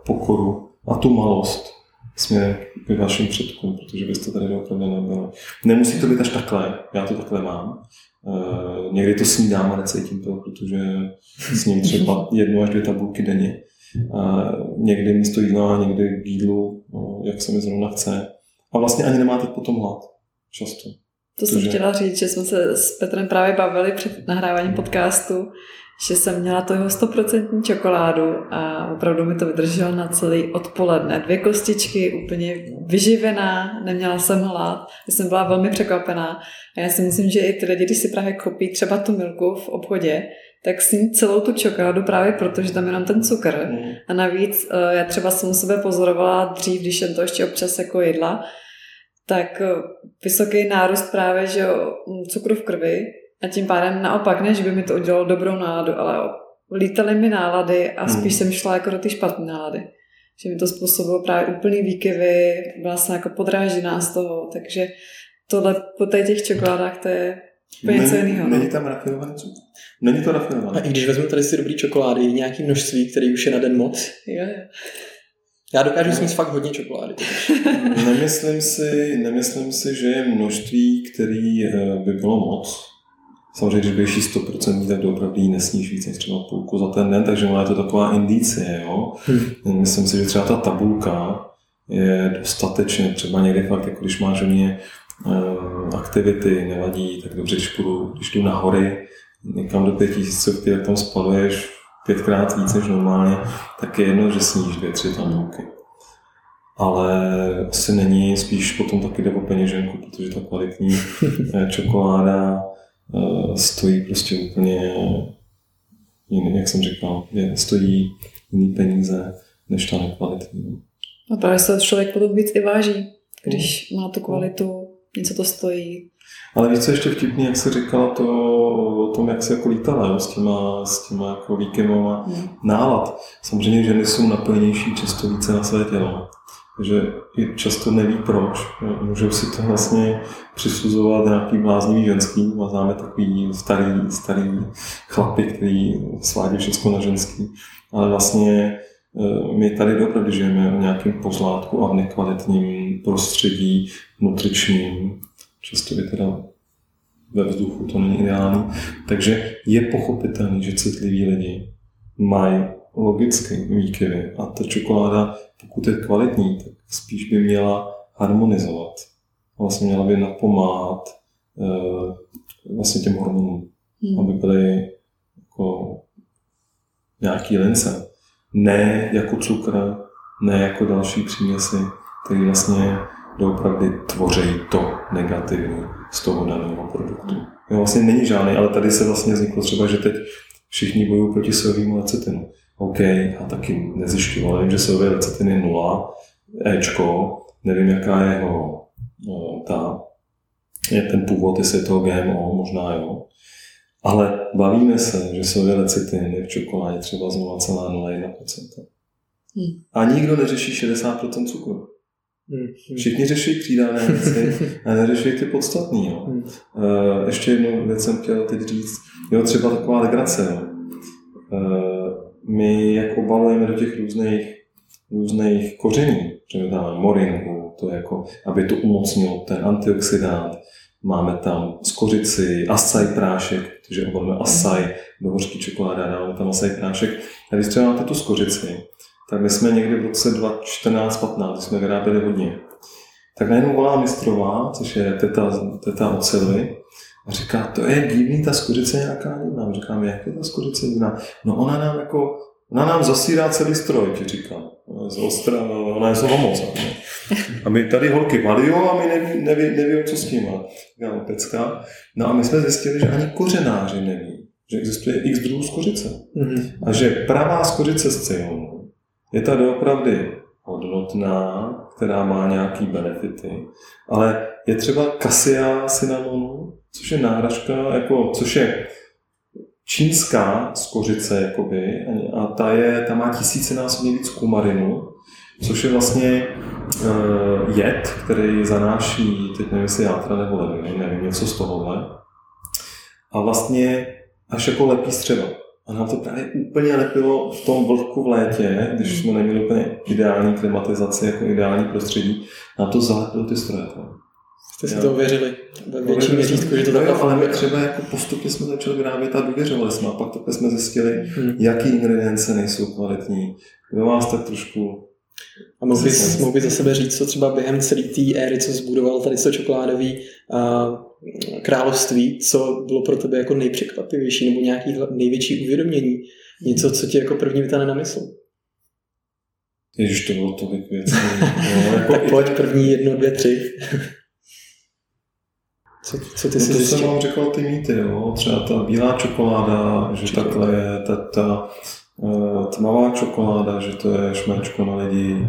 pokoru a tu malost, směrem k vašim předkům, protože byste tady opravdu nebyli. Nemusí to být až takhle, já to takhle mám. Uh, někdy to snídám a necítím to, protože s ním třeba jednu až dvě tabulky denně. Uh, někdy místo jídla, někdy k jídlu, uh, jak se mi zrovna chce. A vlastně ani nemáte potom hlad. Často. To jsem chtěla říct, že jsme se s Petrem právě bavili před nahráváním podcastu, že jsem měla toho 100% čokoládu a opravdu mi to vydrželo na celý odpoledne. Dvě kostičky, úplně vyživená, neměla jsem hlad, já jsem byla velmi překvapená a já si myslím, že i ty lidi, když si právě kopí třeba tu milku v obchodě, tak sní celou tu čokoládu právě proto, že tam jenom ten cukr. Mm. A navíc eh, já třeba jsem sebe pozorovala dřív, když jsem to ještě občas jako jedla, tak eh, vysoký nárůst právě že cukru v krvi a tím pádem naopak, ne, že by mi to udělalo dobrou náladu, ale lítaly mi nálady a spíš mm. jsem šla jako do ty špatné nálady. Že mi to způsobilo právě úplný výkyvy, byla jsem jako podrážená z toho, takže tohle po těch čokoládách to je úplně něco jiného. No. Není tam rafinovaný cukr. Není to rafinované. A i když vezmu tady si dobrý čokolády, nějaký množství, který už je na den moc. Jo, jo. Já dokážu sníst fakt hodně čokolády. nemyslím, si, nemyslím si, že je množství, který eh, by bylo moc. Samozřejmě, když budeš 100%, tak doopravdy nesníš víc než třeba půlku za ten den, takže má to taková indicie. Jo? Hmm. Myslím si, že třeba ta tabulka je dostatečně, třeba někdy fakt, jako když máš hodně uh, aktivity, nevadí, tak dobře, když půjdu, když jdu na hory, někam do pětisícovky, tak tam spaluješ pětkrát víc než normálně, tak je jedno, že sníš dvě, tři tabulky. Ale asi není, spíš potom taky jde o peněženku, protože ta kvalitní eh, čokoláda uh, stojí prostě úplně jiný, jak jsem říkal, je, stojí jiný peníze než ta nekvalitní. A právě se člověk potom víc i váží, když má tu kvalitu, něco to stojí. Ale víš, co ještě vtipný, jak se říkala to o tom, jak se jako lítala jo, s těma, s těma jako výkyvama hmm. nálad. Samozřejmě ženy jsou napojenější často více na své tělo že i často neví proč. Můžou si to vlastně přisuzovat nějaký bláznivý ženský. A známe takový starý, starý chlapy, který svádí všechno na ženský. Ale vlastně e, my tady opravdu žijeme v nějakém pozlátku a v nekvalitním prostředí nutričním. Často je teda ve vzduchu, to není ideální. Takže je pochopitelný, že citliví lidi mají logicky výkyvy a ta čokoláda pokud je kvalitní, tak spíš by měla harmonizovat. Vlastně měla by napomáhat uh, vlastně těm hormonům, hmm. aby byly jako nějaký lince. Ne jako cukr, ne jako další příměsi, které vlastně doopravdy tvoří to negativní z toho daného produktu. Jo, vlastně není žádný, ale tady se vlastně vzniklo třeba, že teď všichni bojují proti sojovému lecitinu. OK, a taky nezjišťoval, vím, že sojové lecitin je nula, Ečko, nevím, jaká je jeho no, ta, je ten původ, jestli je to GMO, možná jo. Ale bavíme se, že sojové lecitin je v čokoládě třeba z 0,01%. Hmm. A nikdo neřeší 60% cukru. Hmm. Všichni řeší přídané věci a neřeší ty podstatný. Jo. Hmm. Uh, ještě jednu věc jsem chtěl teď říct. Jo, třeba taková legrace. Jo. Uh, my jak obalujeme do těch různých, různých koření, že dáme moringu, to je jako, aby to umocnilo ten antioxidant, máme tam skořici, asaj prášek, protože obalujeme asaj do hořký čokolády a dáme tam asaj prášek. A když třeba máte tu skořici, tak my jsme někdy v roce 2014-15, jsme vyráběli hodně. Tak najednou volá mistrová, což je teta, teta od Silvy, a říká, to je divný, ta skořice je nějaká divná. Říkám, jak je ta skořice divná? No ona nám jako, ona nám zasírá celý stroj, ti říkám. Ona je z ostra, ona je z moc. A my tady holky valio a my neví, neví, neví, co s tím má. Říkám, pecka. No a my jsme zjistili, že ani kořenáři neví, že existuje x druhů skořice. Mm-hmm. A že pravá skořice z cyonu je tady opravdu hodnotná, která má nějaký benefity, ale je třeba kasia cinnamonu, což je náhražka, jako, což je čínská skořice, jakoby, a ta, je, ta má tisícinásobně víc kumarinu, což je vlastně uh, jed, který zanáší, teď nevím, jestli játra nebo ledviny, nevím, něco z tohohle. A vlastně až jako lepí střeva. A nám to právě úplně lepilo v tom vlhku v létě, když jsme neměli úplně ideální klimatizaci, jako ideální prostředí, nám to zalepilo ty stroje. Jste si to uvěřili ve větším měřítku, že to takhle Ale my třeba jako postupně jsme začali vyrábět a důvěřovali jsme a pak takhle jsme zjistili, hmm. jaký ingredience nejsou kvalitní. Kdo vás tak trošku a mohl bys, mohl bys za sebe říct, co třeba během celé té éry, co zbudoval tady to čokoládový, a království, co bylo pro tebe jako nejpřekvapivější nebo nějaký největší uvědomění? Něco, co ti jako první vytane na mysl? Ježiš, to bylo tolik věcí. No, jako tak pojď první jedno, dvě, tři. Co, co ty no si to jsem vám řekl ty mýty, jo? třeba ta bílá čokoláda, že Čekol. takhle je, ta, ta uh, tmavá čokoláda, že to je šmečko na lidi.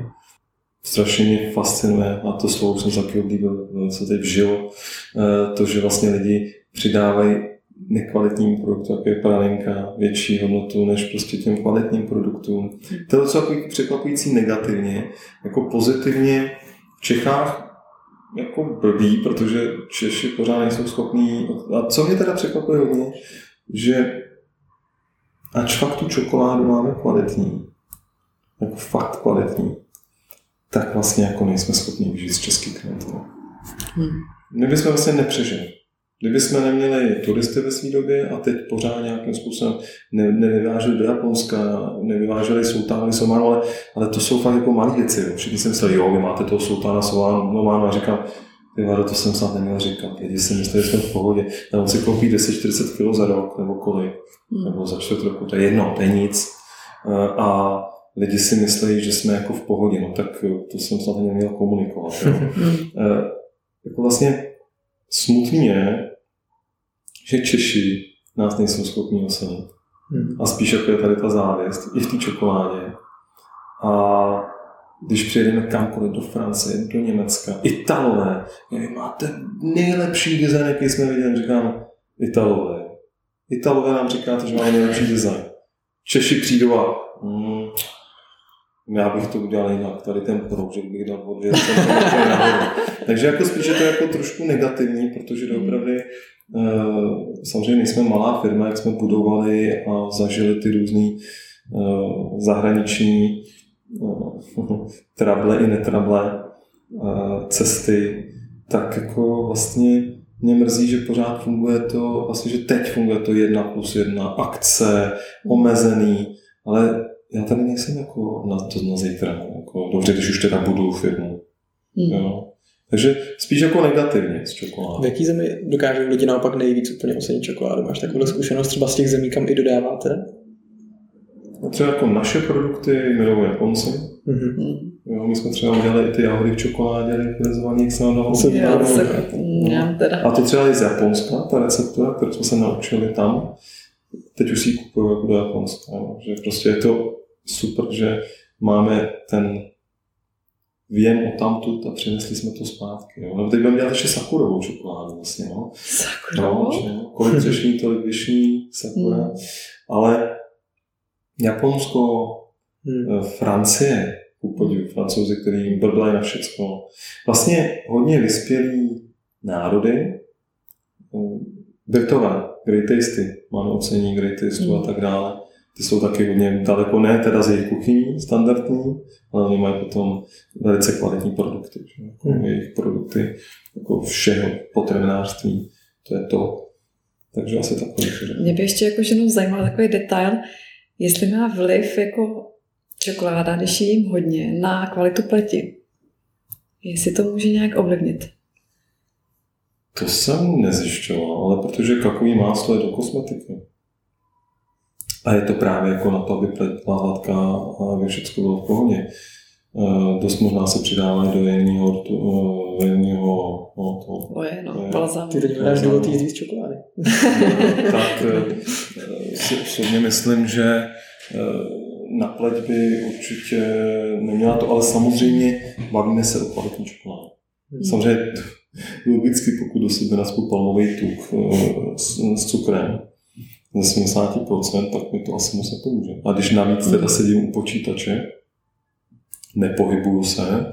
Strašně mě fascinuje, a to slovo jsem taky oblíbil, co teď vžil, uh, to, že vlastně lidi přidávají nekvalitním produktu, jako je pralinka, větší hodnotu než prostě těm kvalitním produktům. To je docela překvapující negativně. Jako pozitivně v Čechách jako blbý, protože Češi pořád nejsou schopní. A co mě teda překvapuje hodně, že ač fakt tu čokoládu máme kvalitní, jako fakt kvalitní, tak vlastně jako nejsme schopni vyžít z český klient. Hmm. My bychom vlastně nepřežili. Kdyby jsme neměli turisty ve své době a teď pořád nějakým způsobem ne, nevyváželi do Japonska, nevyváželi sultány Sománu, ale, ale to jsou fakt jako malé věci. Jo. Všichni si mysleli, jo, vy máte toho sultána Sománu a říkám, ty vado, to jsem snad neměl říkat. Lidi si mysleli, že jsme v pohodě. A on si koupí 10-40 kg za rok, nebo kolik, hmm. nebo za čtvrt roku, to je jedno, to je nic. A lidi si myslí, že jsme jako v pohodě, no tak to jsem snad neměl komunikovat. Jo. Hmm. jako vlastně smutný je, že Češi nás nejsou schopni ocenit. Hmm. A spíš jako je tady ta závěst, i v té čokoládě. A když přijedeme kamkoliv do Francie, do Německa, Italové, vy máte nejlepší design, jaký jsme viděli, říkám, Italové. Italové nám říkáte, že máme nejlepší design. Češi přijdou a mm, já bych to udělal jinak, tady ten proužek bych dal od Takže jako spíš je to jako trošku negativní, protože doopravdy Eh, samozřejmě nejsme malá firma, jak jsme budovali a zažili ty různé eh, zahraniční eh, trable i netrable cesty, tak jako vlastně mě mrzí, že pořád funguje to, vlastně, že teď funguje to jedna plus jedna, akce, omezený, ale já tady nejsem jako na to na zítra, jako dobře, když už teda budu firmu. Hmm. Jo. Takže spíš jako negativně s čokoládou. V jaký zemi dokážou lidi naopak nejvíc úplně ocenit čokoládu? Máš takovou zkušenost třeba z těch zemí, kam i dodáváte? No třeba jako naše produkty milují Japonci. Mm-hmm. Jo, my jsme třeba udělali i ty jahody v čokoládě, liquidizovaný, jak se nám dalo. A to třeba i z Japonska, ta receptura, kterou jsme se naučili tam. Teď už si ji kupuju jako do Japonska. Jo. Že prostě je to super, že máme ten vím o tamtud a přinesli jsme to zpátky. Jo. No, teď budeme dělat ještě sakurovou čokoládu vlastně. No. Sakurovou? No, kolik třešní, tolik vyšní, sakura. Hmm. Ale Japonsko, hmm. Eh, Francie, ku podivu, francouzi, který jim brblají na všecko. Vlastně hodně vyspělý národy, eh, Britové, Great Tasty, máme ocení Great Tastu hmm. a tak dále, ty jsou taky hodně daleko, ne teda z jejich kuchyní standardní, ale oni mají potom velice kvalitní produkty. Že? Jako hmm. Jejich produkty jako všeho potravinářství, to je to. Takže asi takový. Mě by ještě jako ženou zajímal takový detail, jestli má vliv jako čokoláda, když jím hodně, na kvalitu pleti. Jestli to může nějak ovlivnit. To jsem nezjišťoval, ale protože kakový máslo je do kosmetiky. A je to právě jako na to, aby pleť byla hladká a aby všechno bylo v pohodě. Uh, dost možná se přidávají do jiného uh, jiného no, to, Oje, no, balzám. Ty teď máš důvod jíst z čokolády. tak uh, si osobně myslím, že na pleť by určitě neměla to, ale samozřejmě bavíme se o kvalitní čokoládě. Hmm. Samozřejmě logicky, pokud do sebe naspu palmový tuk s, s cukrem, ze 70%, tak mi to asi moc nepomůže. A když navíc teda sedím u počítače, nepohybuju se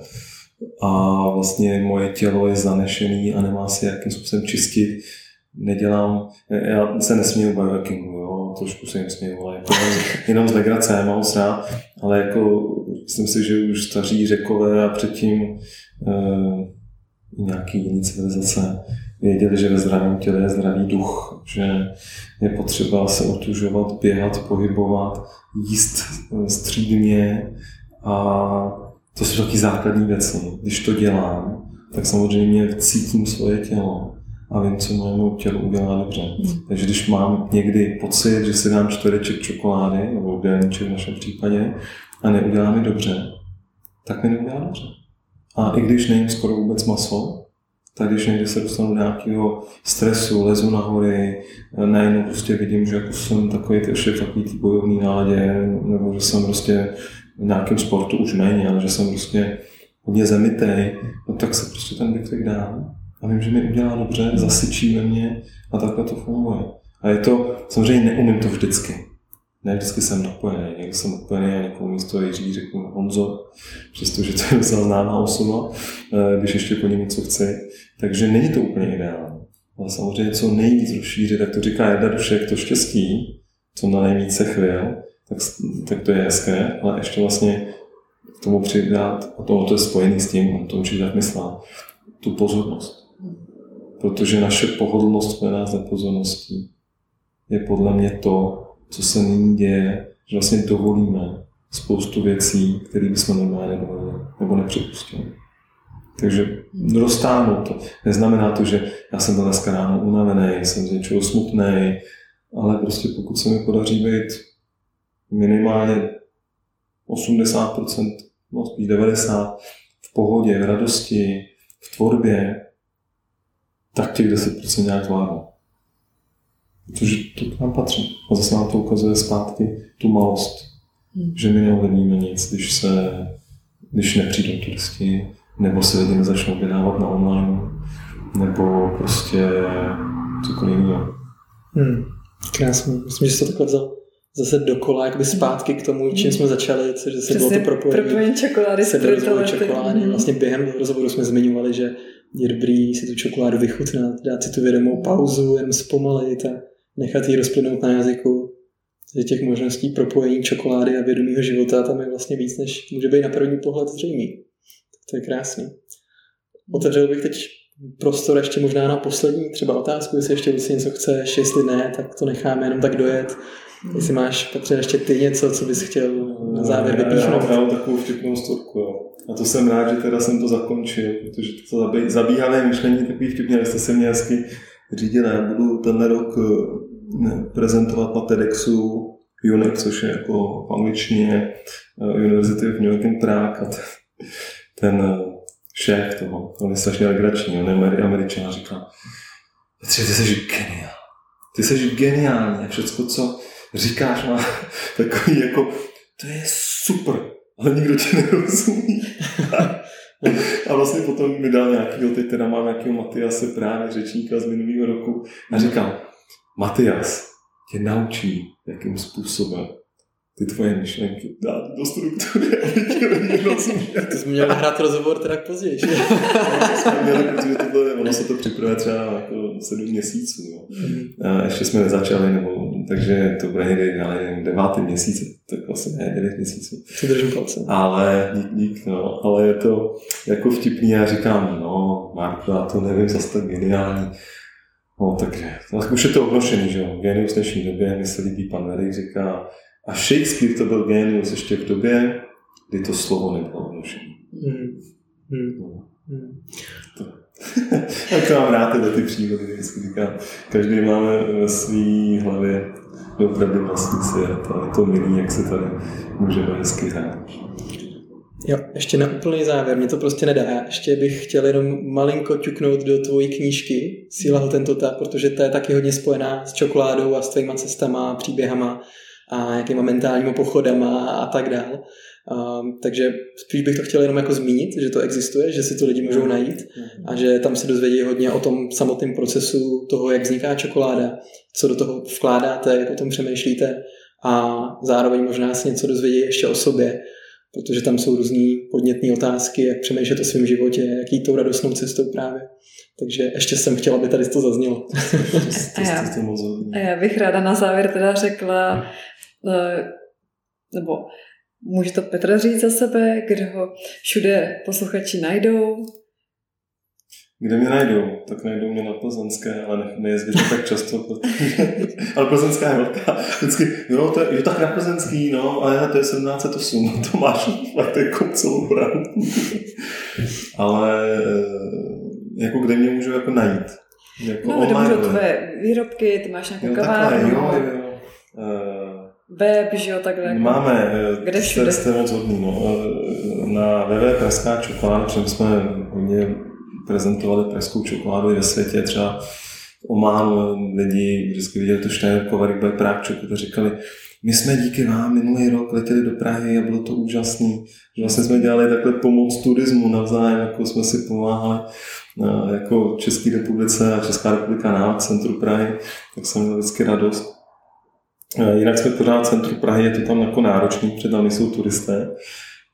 a vlastně moje tělo je zanešený a nemá si jakým způsobem čistit, nedělám, já se nesmíju biohackingu, jo, trošku se jim směju, ale jako jenom z legrace, mám rád, ale jako myslím si, že už staří řekové a předtím e, nějaký jiný civilizace věděli, že ve zdravém těle je zdravý duch, že je potřeba se otužovat, běhat, pohybovat, jíst eh, střídně a to jsou taky základní věci. Když to dělám, tak samozřejmě cítím svoje tělo a vím, co mému tělu udělá dobře. Mm. Takže když mám někdy pocit, že si dám čtvereček čokolády, nebo obdélníček v našem případě, a neudělá mi dobře, tak mi neudělá dobře. A i když nejím skoro vůbec maso, tak když někdy se dostanu do nějakého stresu, lezu na hory, najednou prostě vidím, že jako jsem takový ještě takový tý bojovný náladě, nebo že jsem prostě v nějakém sportu už méně, ale že jsem prostě hodně zemitej, no tak se prostě ten výtvek dá. A vím, že mi udělá dobře, zasyčí ve mně a takhle to funguje. A je to, samozřejmě neumím to vždycky. Ne vždycky jsem napojený, někdy jsem napojený a někomu místo Jiří řeknu Honzo, přestože to je docela známá osoba, eh, když ještě po něm něco chci. Takže není to úplně ideální. Ale samozřejmě co nejvíc rozšířit, tak to říká Jarda Dušek, to štěstí, co na nejvíce chvěl, tak, tak to je hezké, ale ještě vlastně k tomu přidat, a to, to je spojený s tím, to určitě tak myslel, tu pozornost. Protože naše pohodlnost spojená s nepozorností je podle mě to, co se nyní děje, že vlastně dovolíme spoustu věcí, které bychom normálně nedovolili nebo nepřipustili. Takže roztáhnout to. Neznamená to, že já jsem byl dneska ráno unavený, jsem z něčeho smutný, ale prostě pokud se mi podaří být minimálně 80%, no spíš 90% v pohodě, v radosti, v tvorbě, tak těch 10% nějak zvládnu. Protože to k nám patří. A zase nám to ukazuje zpátky tu malost, hmm. že my neovlivníme nic, když se, když nepřijdou turisti, nebo se lidi nezačnou vydávat na online, nebo prostě cokoliv jiného. Hmm. Krásný. Myslím, že jsi to takhle vzal zase dokola, jakoby zpátky k tomu, čím jsme začali, což zase bylo to propojení. Propojení čokolády s čokolády. Hmm. Vlastně během rozhovoru jsme zmiňovali, že je dobrý si tu čokoládu vychutnat, dát si tu vědomou pauzu, jen zpomalit a nechat ji rozplynout na jazyku. Je těch možností propojení čokolády a vědomého života tam je vlastně víc, než může být na první pohled zřejmý. To je krásný. Otevřel bych teď prostor ještě možná na poslední třeba otázku, jestli ještě si něco chceš, jestli ne, tak to necháme jenom tak dojet. Jestli máš, Petře, ještě ty něco, co bys chtěl na závěr vypíchnout. Já, já mám takovou vtipnou storku. A to jsem rád, že teda jsem to zakončil, protože to zabíhavé myšlení takový vtipně, abyste se mě hezky řídili. Já budu tenhle rok eh, prezentovat na TEDxu UNEC, což je jako v angličtině eh, University of New York in Prague. A ten eh, šéf toho, on je strašně legrační, on je američan a říká, Petře, ty jsi geniální. Ty jsi geniální. Všechno, co říkáš, má takový jako, to je super, ale nikdo tě nerozumí. a vlastně potom mi dal nějakýho, teď teda mám nějakého Matiase právě řečníka z minulého roku a říkal, Matias tě naučí, jakým způsobem ty tvoje myšlenky dát do struktury, aby ti lidi rozuměli. To jsme měli hrát rozhovor teda později. to jsme měli, protože tohle, ono se to připravuje třeba jako sedm měsíců. No. Mm. A ještě jsme nezačali, nebo, takže to bude někdy nevím, devátý měsíc, tak vlastně ne, devět měsíců. Co držím palce. Ale dík, dík, no, ale je to jako vtipný, já říkám, no, Marko, já to nevím, zase tak geniální. No, takže, tak už je to obnošený, že jo, genius dnešní době, mi se líbí pan Verik, říká, a Shakespeare to byl génius ještě v době, kdy to slovo nebylo vložené. Hmm. Hmm. No. To. tak to mám rád tyhle ty příhody, vždycky říkám, každý máme ve své hlavě opravdu vlastní svět a je to milý, jak se tady můžeme hezky hrát. Jo, ještě na úplný závěr, mě to prostě nedá. Ještě bych chtěl jenom malinko ťuknout do tvojí knížky Síla Hotentota, protože ta je taky hodně spojená s čokoládou a s tvýma cestama, příběhama a jakýma mentálníma pochodama a tak dál. Um, takže spíš bych to chtěl jenom jako zmínit, že to existuje, že si to lidi můžou najít a že tam se dozvědí hodně o tom samotném procesu toho, jak vzniká čokoláda, co do toho vkládáte, jak o tom přemýšlíte a zároveň možná si něco dozvědí ještě o sobě, protože tam jsou různé podnětné otázky, jak přemýšlet o svém životě, jaký tou radostnou cestou právě. Takže ještě jsem chtěla, aby tady to zaznělo. a, já, a já bych ráda na závěr teda řekla, Eh, nebo může to Petra říct za sebe, kde ho všude posluchači najdou? Kde mě najdou? Tak najdou mě na Plzeňské, ale ne, nejezdím tak často, ale Plzeňská je velká. Vždycky, no, to je, je tak na Plzeňský, no, ale to je 1708, no, to máš fakt jako celou Prahu. ale eh, jako kde mě můžu jako najít? Jako No, kde online, můžou tvoje výrobky, ty máš nějakou Jo, takhle, kavárnu, jo, jo, jo. Eh, web, že jo, takhle. jako- Máme, eh, Kde jste, všude? jste moc hodný, no. Na www Pražská čokoláda, protože my jsme hodně prezentovali pražskou čokoládu ve světě, třeba v Ománu lidi vždycky viděli Schneiderkovary bude Prague Chocolate a říkali, my jsme díky vám minulý rok letěli do Prahy a bylo to úžasný. Že vlastně jsme dělali takhle pomoc turismu navzájem, jako jsme si pomáhali jako České republice a Česká republika nám centru Prahy, tak jsem měl vždycky radost. Jinak jsme pořád v centru Prahy, je to tam jako náročný, protože tam nejsou turisté.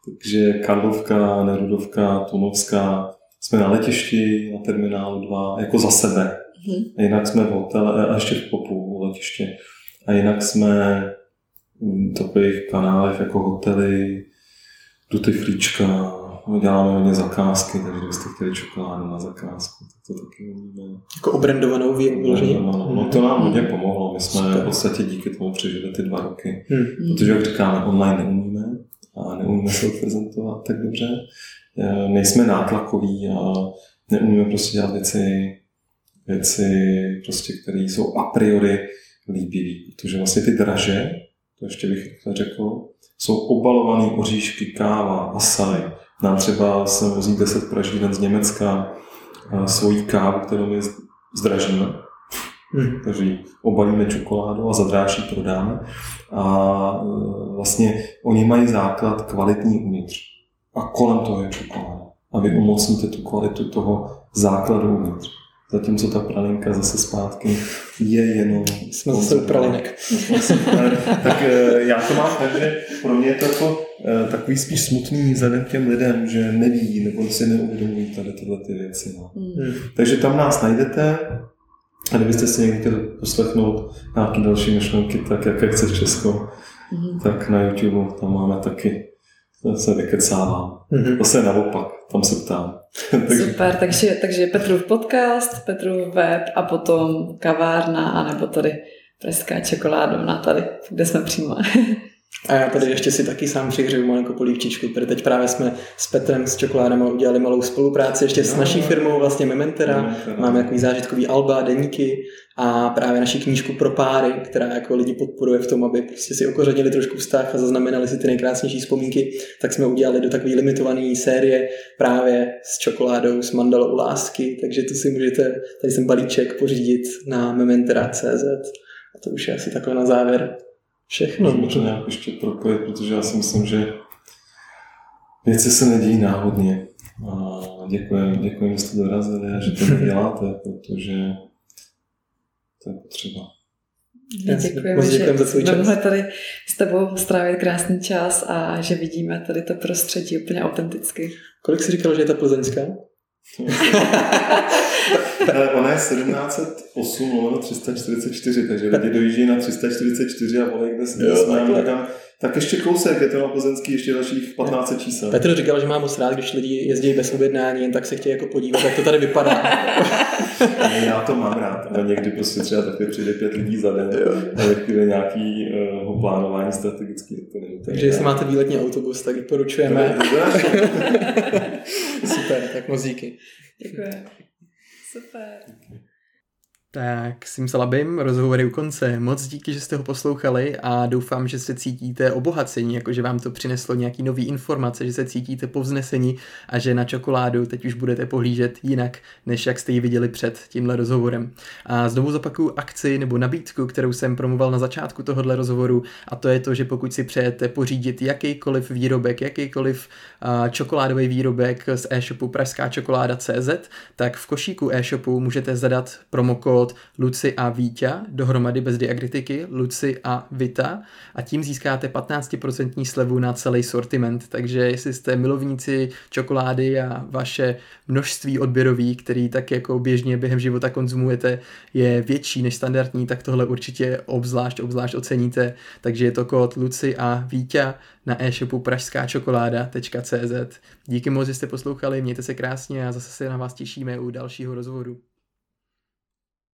Takže Karlovka, Nerudovka, Tunovská, jsme na letišti, na terminálu 2, jako za sebe. Mhm. A jinak jsme v hotele, a ještě v popu v letiště. A jinak jsme v takových kanálech jako hotely, duty flíčka, děláme hodně zakázky, takže kdybyste chtěli čokoládu na zakázku, tak to taky umíme. Jako obrandovanou výrobu vyloženě. No, no, no, to nám hodně pomohlo, my jsme Super. v podstatě díky tomu přežili ty dva roky. Hmm. Protože, jak říkáme, online neumíme a neumíme se prezentovat tak dobře. Eh, Nejsme nátlakoví a neumíme prostě dělat věci, věci prostě, které jsou a priori líbivé. Protože vlastně ty draže, to ještě bych řekl, jsou obalované oříšky, káva, asaj. Nám třeba se vozí 10 pražíren z Německa eh, svoji kávu, kterou my zdražíme Hmm. takže obalíme čokoládu a za dráž ji prodáme. A e, vlastně oni mají základ kvalitní uvnitř. A kolem toho je čokoláda. A vy umocníte tu kvalitu toho základu uvnitř. Zatímco ta pralinka zase zpátky je jenom... Jsme zase u pralinek. Tak e, já to mám tak, že pro mě je to jako e, takový spíš smutný vzhledem k těm lidem, že neví nebo si neuvědomují tady tyhle ty věci. No. Hmm. Hmm. Takže tam nás najdete a kdybyste si někdy chtěli poslechnout nějaké další myšlenky, tak jak chce Česko, Mhm. tak na YouTube tam máme taky, to se vykecávám. Hmm. Zase naopak, tam se ptám. Super, takže, takže Petrův podcast, Petrův web a potom kavárna, anebo tady pražská čokoládovna tady, kde jsme přímo. A já tady ještě si taky sám přihřeju malinkou polívčičku, protože teď právě jsme s Petrem s čokoládama udělali malou spolupráci ještě s No. naší firmou, vlastně Mementera. Mementera. Máme takový zážitkový alba, deníky a právě naši knížku pro páry, která jako lidi podporuje v tom, aby prostě si okořenili trošku vztah a zaznamenali si ty nejkrásnější vzpomínky, tak jsme udělali do takové limitované série právě s čokoládou, s mandalou lásky, takže to si můžete tady ten balíček pořídit na mementera.cz a to už je asi takhle na závěr všechno. můžeme to nějak ještě propojit, protože já si myslím, že věci se nedějí náhodně. A děkuji, děkuji, že jste dorazili a že to děláte, protože to je potřeba. Děkujeme, že děkujeme za tvůj jsme tady s tebou strávit krásný čas a že vidíme tady to prostředí úplně autenticky. Kolik jsi říkal, že je ta plzeňská? Ale ona je 1708 lomeno 344, takže lidi dojíždí na 344 a volají, kde jsme, Jo, říkám, tak ještě kousek, je to na plzeňský ještě dalších 15 čísel. Petr říkal, že má moc rád, když lidi jezdí bez objednání, jen tak se chtějí jako podívat, jak to tady vypadá. Ne, Já to mám rád, ale někdy prostě třeba takhle přijde pět lidí za den a ve chvíli nějakého plánování strategický, to není. Takže jestli máte výletní autobus, tak doporučujeme. Super, tak moc díky. Děkujeme. Super. Tak simsalabim, rozhovor je u konce. Moc díky, že jste ho poslouchali a doufám, že se cítíte obohacení, jakože vám to přineslo nějaký nový informace, že se cítíte povznesení a že na čokoládu teď už budete pohlížet jinak, než jak jste ji viděli před tímhle rozhovorem. A znovu zopakuju akci nebo nabídku, kterou jsem promoval na začátku tohohle rozhovoru a to je to, že pokud si přejete pořídit jakýkoliv výrobek, jakýkoliv čokoládový výrobek z e-shopu Pražská čokoláda.cz, tak v košíku e-shopu můžete zadat promokód Luci a Vítě dohromady bez diakritiky, Luci a Vita a tím získáte 15% slevu na celý sortiment. Takže jestli jste milovníci čokolády a vaše množství odběrový, který tak jako běžně během života konzumujete, je větší než standardní, tak tohle určitě obzvlášť, obzvlášť oceníte. Takže je to kód Luci a Vítě na e-shopu pražskáčokoláda.cz. Díky moc, že jste poslouchali, mějte se krásně a zase se na vás těšíme u dalšího rozhovoru.